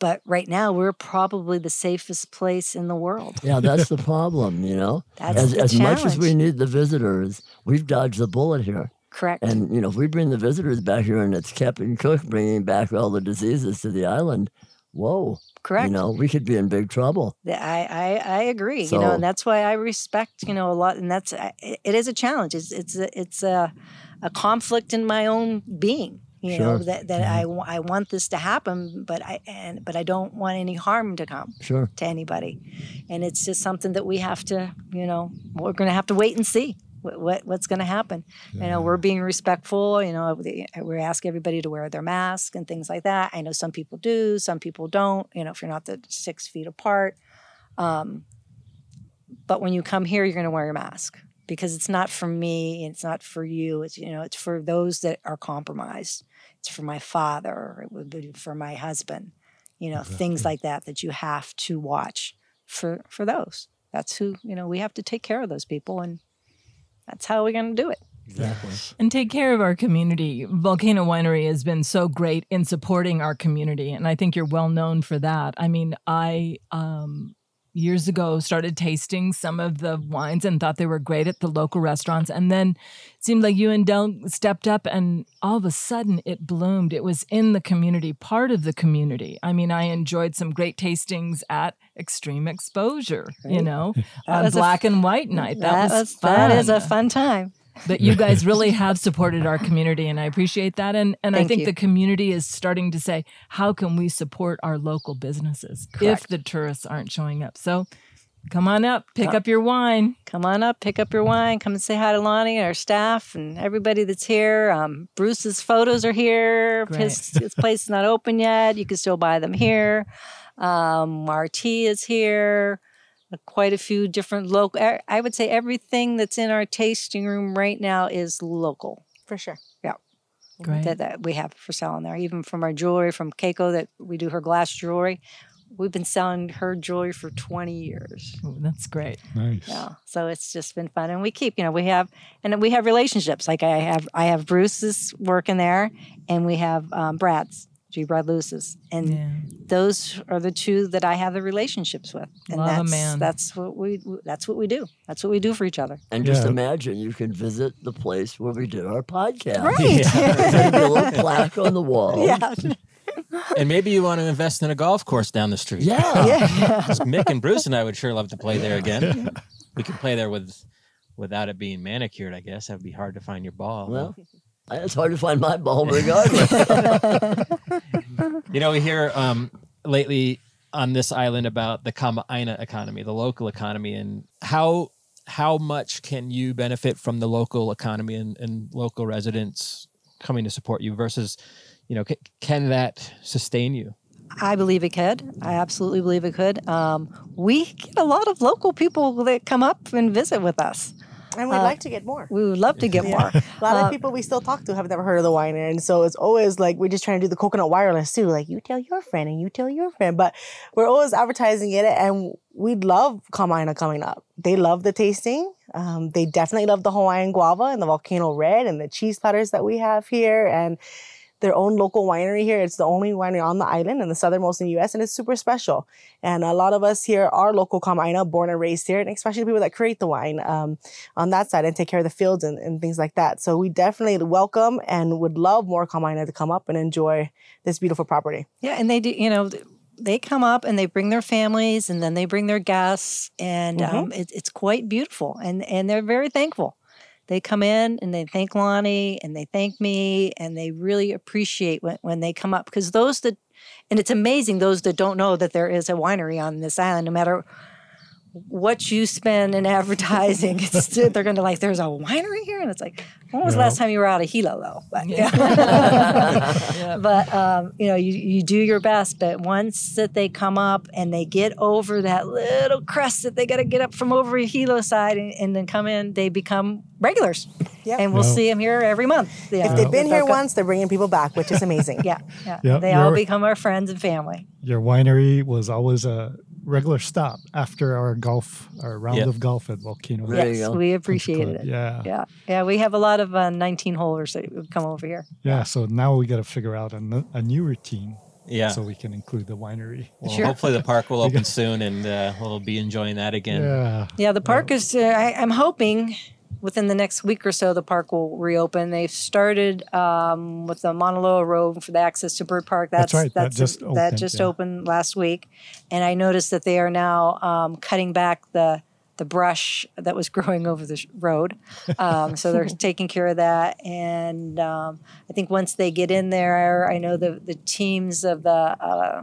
but right now we're probably the safest place in the world. Yeah, that's the problem, you know. That's as, the as challenge. much as we need the visitors, we've dodged the bullet here. Correct. And you know, if we bring the visitors back here and it's Captain Cook bringing back all the diseases to the island, whoa. Correct. You know, we could be in big trouble. I I, I agree. So, you know, and that's why I respect you know a lot, and that's it is a challenge. It's it's a, it's a a conflict in my own being you sure. know that, that mm-hmm. I, I want this to happen but i and but i don't want any harm to come sure. to anybody and it's just something that we have to you know we're going to have to wait and see what, what what's going to happen yeah. you know we're being respectful you know we ask everybody to wear their mask and things like that i know some people do some people don't you know if you're not the six feet apart um, but when you come here you're going to wear your mask because it's not for me it's not for you it's you know it's for those that are compromised it's for my father it would be for my husband you know exactly. things like that that you have to watch for for those that's who you know we have to take care of those people and that's how we're going to do it Exactly. And take care of our community. Volcano Winery has been so great in supporting our community. And I think you're well known for that. I mean, I um, years ago started tasting some of the wines and thought they were great at the local restaurants. And then it seemed like you and Del stepped up and all of a sudden it bloomed. It was in the community part of the community. I mean i enjoyed some great tastings at extreme exposure right. you know on uh, black and white night. That, that was, was fun. that is a fun time but you guys really have supported our community and I appreciate that. And and Thank I think you. the community is starting to say, how can we support our local businesses Correct. if the tourists aren't showing up? So come on up, pick up your wine. Come on up, pick up your wine. Come and say hi to Lonnie and our staff and everybody that's here. Um, Bruce's photos are here. His, his place is not open yet. You can still buy them here. Um, RT is here quite a few different local. I would say everything that's in our tasting room right now is local. For sure. Yeah. Great. That, that we have for selling there. Even from our jewelry, from Keiko, that we do her glass jewelry. We've been selling her jewelry for 20 years. Ooh, that's great. Nice. Yeah. So it's just been fun. And we keep, you know, we have, and we have relationships. Like I have, I have Bruce's working there and we have um, Brad's G. Brad Lewis's, and yeah. those are the two that I have the relationships with, and Love that's man. that's what we that's what we do. That's what we do for each other. And just imagine you can visit the place where we did our podcast. Right, yeah. a little plaque on the wall. Yeah. and maybe you want to invest in a golf course down the street. Yeah, yeah. Mick and Bruce and I would sure love to play there again. We could play there with without it being manicured. I guess that would be hard to find your ball. Well. It's hard to find my ball regardless. you know, we hear um, lately on this island about the Kama'aina economy, the local economy, and how how much can you benefit from the local economy and, and local residents coming to support you versus, you know, c- can that sustain you? I believe it could. I absolutely believe it could. Um, we get a lot of local people that come up and visit with us. And we'd uh, like to get more. We would love to get yeah. more. a lot uh, of people we still talk to have never heard of the wine, and so it's always like we're just trying to do the coconut wireless too. Like you tell your friend and you tell your friend, but we're always advertising it, and we love Kama'aina coming up. They love the tasting. Um, they definitely love the Hawaiian guava and the volcano red and the cheese platters that we have here, and their own local winery here. It's the only winery on the island and the southernmost in the U.S. and it's super special. And a lot of us here are local Kama'aina, born and raised here, and especially the people that create the wine um, on that side and take care of the fields and, and, things like that. So we definitely welcome and would love more Kama'aina to come up and enjoy this beautiful property. Yeah, and they do, you know, they come up and they bring their families and then they bring their guests and mm-hmm. um, it, it's quite beautiful and and they're very thankful they come in and they thank Lonnie and they thank me and they really appreciate when, when they come up because those that and it's amazing those that don't know that there is a winery on this island no matter what you spend in advertising, they're going to like, there's a winery here, and it's like, when was the last time you were out of Hilo, though? But yeah, yeah. but um, you know, you you do your best, but once that they come up and they get over that little crest that they got to get up from over Hilo side and, and, then come in, they become regulars. Yep. and we'll see them here every month. Yeah. If they've been here once, they're bringing people back, which is amazing. yeah, yeah. Yep. They all become our friends and family. Your winery was always a regular stop after our golf, our round yep. of golf at Volcano. There yes, we appreciated it. Yeah, yeah, yeah. We have a lot of uh, 19 holers that would come over here. Yeah, so now we got to figure out a, a new routine. Yeah. So we can include the winery. Well, sure. hopefully the park will open soon and uh, we'll be enjoying that again. Yeah. Yeah, the park yeah. is, uh, I, I'm hoping within the next week or so, the park will reopen. They've started um, with the Mauna Loa Road for the access to Bird Park. That's, that's right. That's that just, a, opened, that just yeah. opened last week, and I noticed that they are now um, cutting back the the brush that was growing over the road. Um, so they're taking care of that, and um, I think once they get in there, I know the the teams of the uh,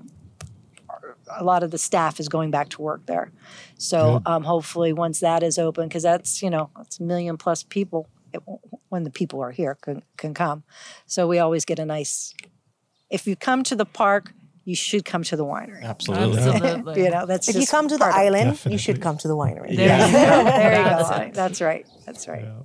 a lot of the staff is going back to work there. So um, hopefully, once that is open, because that's you know it's a million plus people it, when the people are here can can come. So we always get a nice. If you come to the park, you should come to the winery. Absolutely. Absolutely. you know, that's if you come to the island, Definitely. you should come to the winery. There yeah. you go. There you go. That's right. That's right. Yeah.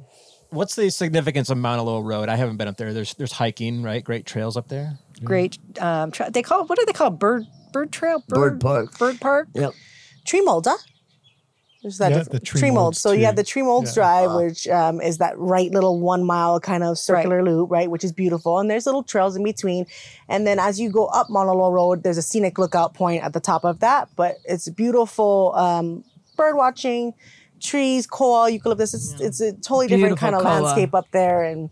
What's the significance of Mauna Loa Road? I haven't been up there. There's there's hiking, right? Great trails up there. Great. Um, tra- they call what do they call bird bird trail? Bird, bird park. Bird park. Yep. Tree molds, huh? There's that yeah, the tree, tree molds. So you have the tree molds yeah. drive, wow. which um, is that right little one mile kind of circular right. loop, right, which is beautiful. And there's little trails in between. And then as you go up Mauna Loa Road, there's a scenic lookout point at the top of that. But it's beautiful um, bird watching, trees, koa, eucalyptus. It's, yeah. it's a totally beautiful different kind of koa. landscape up there, and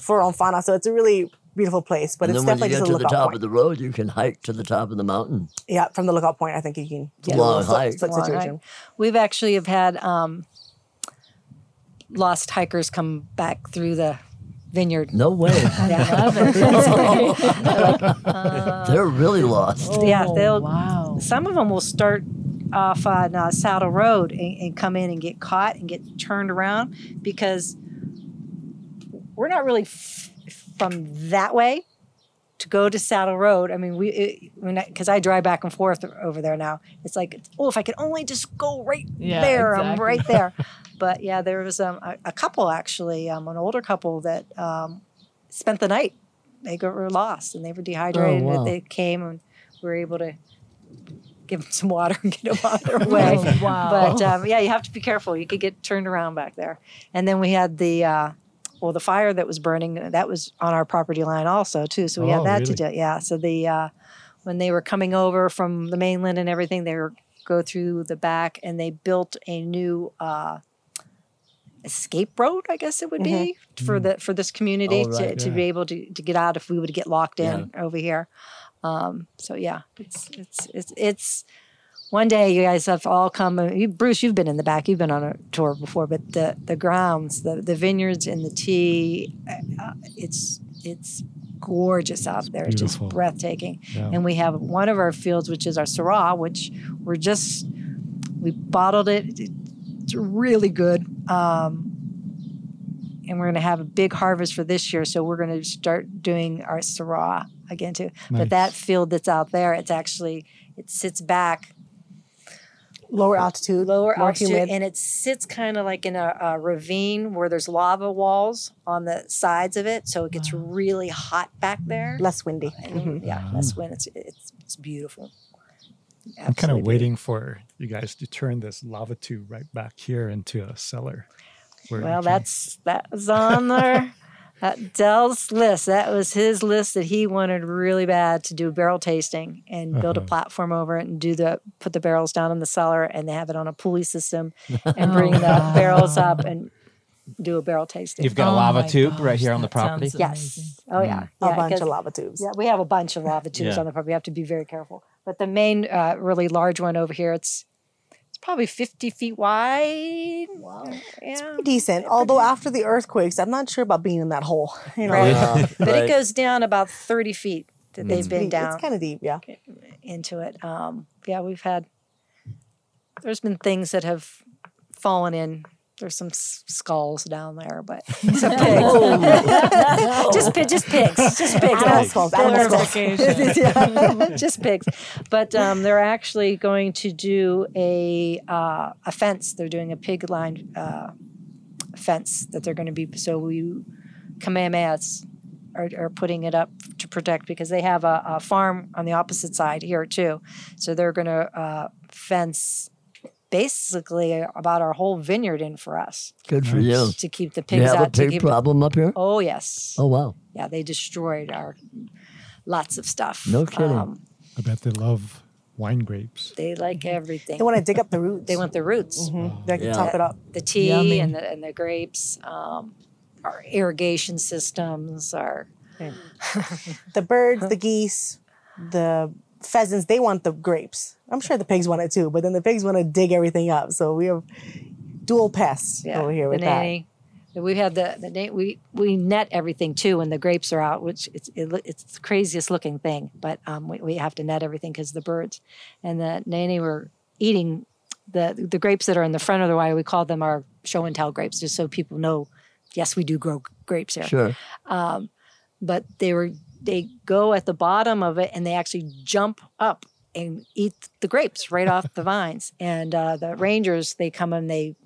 for on fauna. So it's a really beautiful place. But and it's then definitely when you get to the top point. of the road, you can hike to the top of the mountain. Yeah, from the lookout point, I think you can. It's a long hike. Split long situation. Hike. We've actually have had um, lost hikers come back through the vineyard. No way. yeah. uh, They're really lost. Oh, yeah, they'll. Wow. Some of them will start off on uh, Saddle Road and, and come in and get caught and get turned around because we're not really f- from that way to go to Saddle Road. I mean, we because I, I, drive back and forth over there now. It's like, oh, if I could only just go right yeah, there, exactly. I'm right there. but yeah, there was um, a, a, couple actually, um, an older couple that um, spent the night. They got, were lost and they were dehydrated. Oh, wow. They came and we were able to give them some water and get them on their way. oh, wow. But um, yeah, you have to be careful. You could get turned around back there. And then we had the uh, well, the fire that was burning that was on our property line also too. So we oh, had that really? to do. Yeah. So the uh, when they were coming over from the mainland and everything, they were go through the back and they built a new uh, escape road, I guess it would be mm-hmm. for the for this community right, to, yeah. to be able to, to get out if we would get locked in yeah. over here. Um, so yeah, it's it's it's it's one day you guys have all come. You, Bruce, you've been in the back. You've been on a tour before, but the the grounds, the the vineyards, and the tea, uh, it's it's gorgeous out there. It's just breathtaking. Yeah. And we have one of our fields, which is our Syrah, which we're just we bottled it. It's really good. Um, and we're going to have a big harvest for this year. So we're going to start doing our Syrah again too. Nice. But that field that's out there, it's actually it sits back lower altitude, lower altitude, humid. and it sits kind of like in a, a, ravine where there's lava walls on the sides of it, so it gets wow. really hot back there. Less windy. Mm-hmm. Yeah, wow. less wind. It's it's, it's beautiful. Absolutely I'm kind of waiting for you guys to turn this lava tube right back here into a cellar. Well, that's that was on there. That Del's list. That was his list that he wanted really bad to do barrel tasting and build uh-huh. a platform over it and do the put the barrels down in the cellar and they have it on a pulley system and bring the barrels up and do a barrel tasting. You've got oh a lava tube gosh, right here on the property. Yes. Oh yeah. Mm. yeah. A bunch of lava tubes. Yeah, we have a bunch of lava tubes yeah. on the property. We have to be very careful. But the main, uh, really large one over here, it's probably 50 feet wide. Wow. Yeah. It's pretty decent. Although after the earthquakes, I'm not sure about being in that hole. You know? Right. Uh, but right. it goes down about 30 feet that they've been down. It's kind of deep, yeah. Into it. Um, yeah, we've had, there's been things that have fallen in there's some skulls down there, but some pigs. just, just pigs. Just pigs. Animal skulls. Animal skulls. just pigs. But um, they're actually going to do a uh, a fence. They're doing a pig line uh, fence that they're going to be. So we Kamehamehas are, are, putting it up to protect because they have a, a, farm on the opposite side here too. So they're going to uh, fence basically about our whole vineyard in for us. Good for you. To keep the pigs you have out. a pig keep, problem up here? Oh yes. Oh wow. Yeah, they destroyed our lots of stuff. No kidding. Um, I bet they love wine grapes. They like everything. They want to dig up the roots. They want the roots. Mm-hmm. They can yeah. top it up. The tea and the and the grapes, um, our irrigation systems, our the birds, the geese, the pheasants, they want the grapes. I'm sure the pigs want it too, but then the pigs want to dig everything up. So we have dual pests yeah, over here with that. We have the the we we net everything too when the grapes are out, which it's it, it's the craziest looking thing. But um, we, we have to net everything because the birds and the nene were eating the the grapes that are in the front of the wire. We call them our show and tell grapes, just so people know. Yes, we do grow grapes here. Sure. Um, but they were they go at the bottom of it and they actually jump up and eat the grapes right off the vines. And uh, the rangers they come and they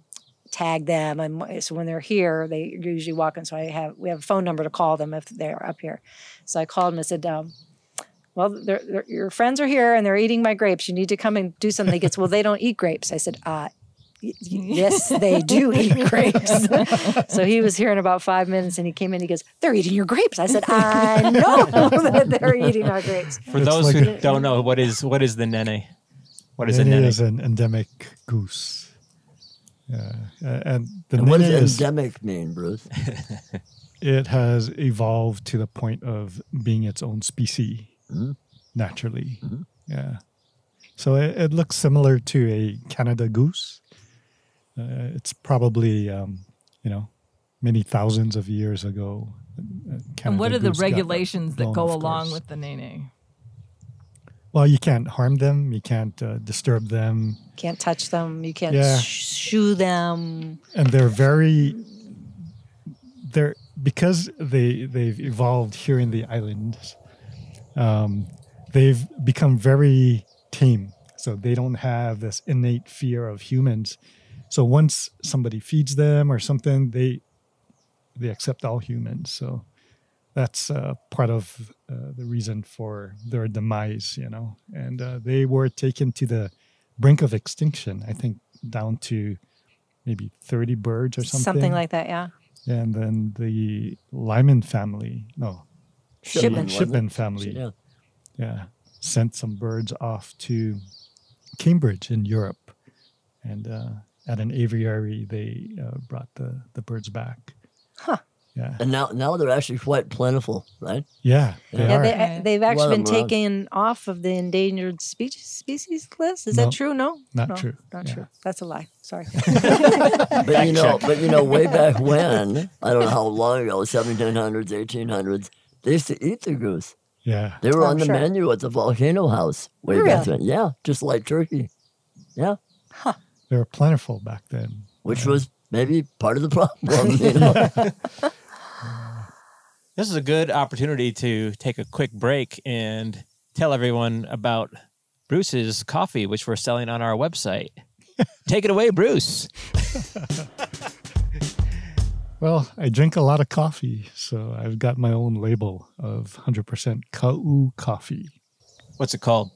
tag them, and so when they're here, they usually walk in. So I have we have a phone number to call them if they're up here. So I called them and said. Um, well, they're, they're, your friends are here and they're eating my grapes. You need to come and do something. He gets, well, they don't eat grapes. I said, uh, yes, they do eat grapes. so he was here in about five minutes and he came in he goes, They're eating your grapes. I said, I know that they're eating our grapes. For it's those like who a, don't know, what is what is the nene? What is nene? Nene is an endemic goose. Yeah. Uh, and the and what does endemic mean, Bruce? it has evolved to the point of being its own species mm-hmm. naturally. Mm-hmm. Yeah. So it, it, looks similar to a Canada goose. Uh, it's probably um, you know many thousands of years ago. Uh, and what are the regulations that go along with the nene? Well, you can't harm them. You can't uh, disturb them. Can't touch them. You can't yeah. shoo them. And they're very. They're because they they've evolved here in the islands. Um, they've become very tame, so they don't have this innate fear of humans so once somebody feeds them or something, they they accept all humans. So that's uh, part of uh, the reason for their demise, you know. And uh, they were taken to the brink of extinction. I think down to maybe thirty birds or something. Something like that, yeah. And then the Lyman family, no, Shipman. Shipman family, yeah. yeah, sent some birds off to Cambridge in Europe, and uh, at an aviary they uh, brought the the birds back. Huh. Yeah. And now now they're actually quite plentiful, right? Yeah. They yeah, they, have actually been taken off of the endangered species species list. Is no, that true? No, not no, true. Not yeah. true. That's a lie. Sorry. but you know, but you know, way back when, I don't know how long ago, 1700s, 1800s, they used to eat the goose. Yeah. They were oh, on the sure. menu at the volcano house way really? back then. Yeah, just like turkey. Yeah. Huh. They were plentiful back then. Which yeah. was maybe part of the problem. You know? This is a good opportunity to take a quick break and tell everyone about Bruce's coffee, which we're selling on our website. take it away, Bruce. well, I drink a lot of coffee, so I've got my own label of 100% Ka'u coffee. What's it called?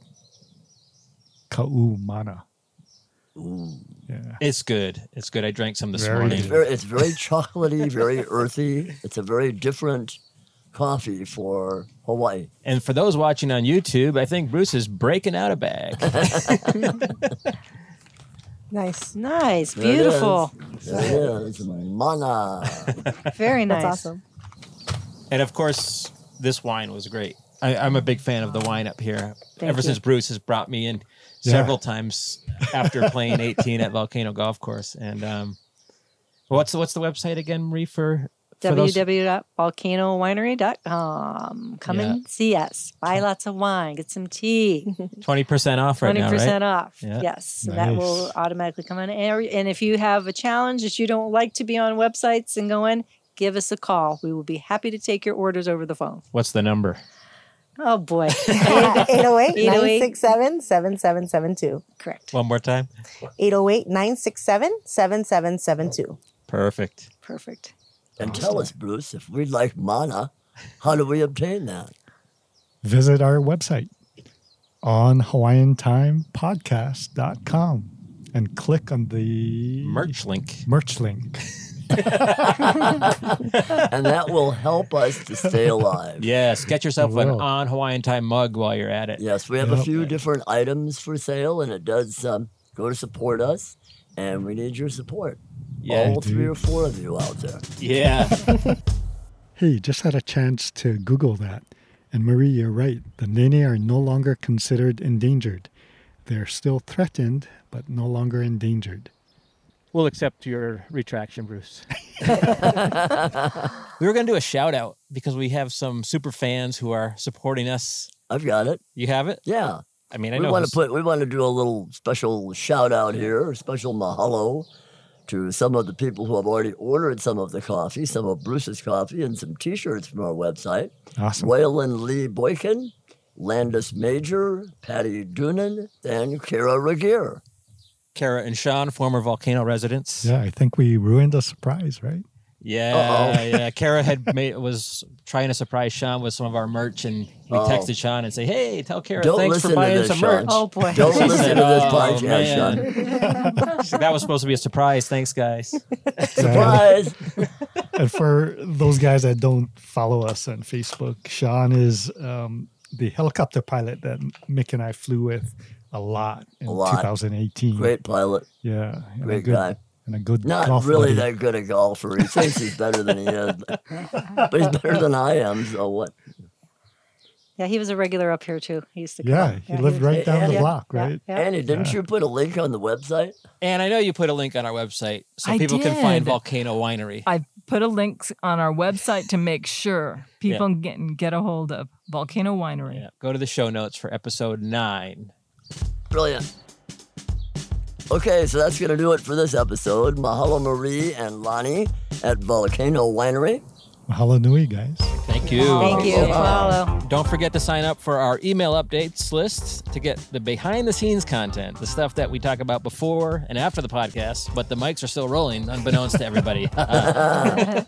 Ka'u Mana. Ooh. Yeah. It's good. It's good. I drank some this very morning. It's very, it's very chocolatey, very earthy. It's a very different coffee for Hawaii. And for those watching on YouTube, I think Bruce is breaking out a bag. nice. Nice. Beautiful. There it is. Mana. Very nice. That's awesome. And of course, this wine was great. I, am a big fan of the wine up here. Thank Ever you. since Bruce has brought me in Yeah. several times after playing 18 at Volcano Golf Course. And um, what's what's the website again, Marie, for www.volcanowinery.com. Come Yeah. and see us. Buy lots of wine. Get some tea. 20% off right Twenty now, percent right? off. Yeah. Yes, so that will automatically come in. And and if you have a challenge that you don't like to be on websites and go in, give us a call. We will be happy to take your orders over the phone. What's the number? Oh boy, 808 808. 967 7772. correct. One more time. 808 967 7772. Perfect. Perfect. And tell us, Bruce, if we'd like mana, how do we obtain that? Visit our website on hawaiiantimepodcast.com and click on the Merch link. merch link. and that will help us to stay alive. Yes. Get yourself an Will. on Hawaiian time mug while you're at it. Yes, we have a few different items for sale, and it does um, go to support us, and we need your support. Yeah. All three or four of you out there. Yeah. Hey, just had a chance to Google that. And Marie, you're right. The Nene are no longer considered endangered. They're still threatened, but no longer endangered. We'll accept your retraction, Bruce. we were going to do a shout out because we have some super fans who are supporting us. I've got it. You have it? Yeah. I mean, I we know. want to put we want to do a little special shout out here, a special mahalo to some of the people who have already ordered some of the coffee, some of Bruce's coffee, and some T-shirts from our website. Awesome. Waylon Lee Boykin, Landis Major, Patty Doonan, and Kara Regier. Kara and Sean, former volcano residents. Yeah, I think we ruined a surprise, right? Yeah, Uh-oh. yeah. Kara had made was trying to surprise Sean with some of our merch, and we Oh. texted Sean and say, "Hey, tell Kara Don't thanks for buying this, some Sean. merch." Oh boy. Don't She listen said, to this "Oh, podcast, man." Sean. She's that was supposed to be a surprise. Thanks, guys. Surprise! and for those guys that don't follow us on Facebook, Sean is um, the helicopter pilot that Mick and I flew with a lot in A lot. 2018. Great pilot, Yeah. and a great good, guy. And a good Not golf really buddy. that good a golfer. He thinks he's better than he is, but, but he's better than I am. So what? Yeah, he was a regular up here too. He used to. Come Yeah, up. he lived right down the yeah, block, yeah, right? yeah. Annie, didn't Yeah. you put a link on the website? And I know you put a link on our website so I people can find. Volcano Winery. I put a link on our website to make sure people can get a hold of Volcano Winery. Yeah, go to the show notes for episode nine. Brilliant. Okay, so that's going to do it for this episode. Mahalo Marie and Lonnie at Volcano Winery. Mahalo nui, guys. Thank you. Thank you. Follow. Don't forget to sign up for our email updates list to get the behind the scenes content, the stuff that we talk about before and after the podcast, but the mics are still rolling, unbeknownst to everybody. uh,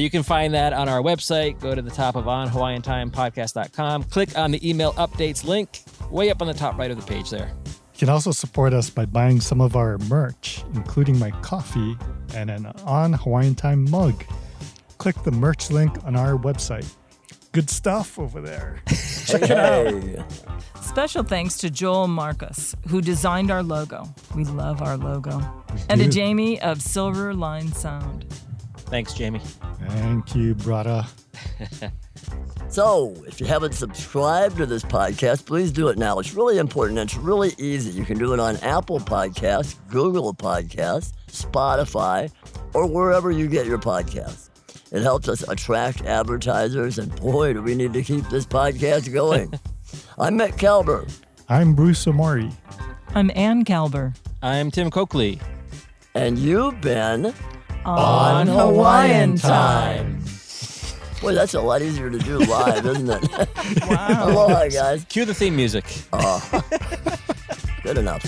you can find that on our website. Go to the top of onhawaiiantimepodcast.com, click on the email updates link, way up on the top right of the page there. You can also support us by buying some of our merch, including my coffee and an On Hawaiian Time mug. click the merch link on our website. Good stuff over there. Check it out. Special thanks to Joel Marcus, who designed our logo. We love our logo. And to Jamie of Silver Line Sound. Thanks, Jamie. Thank you, brother. so, if you haven't subscribed to this podcast, please do it now. It's really important. It's really easy. You can do it on Apple Podcasts, Google Podcasts, Spotify, or wherever you get your podcasts. It helps us attract advertisers, and boy, do we need to keep this podcast going. I'm Mick Kalber. I'm Bruce Omori. I'm Ann Kalber. I'm Tim Coakley. And you've been on, Hawaiian time. Boy, that's a lot easier to do live, isn't it? wow. Aloha, guys. Cue the theme music. Oh, good enough.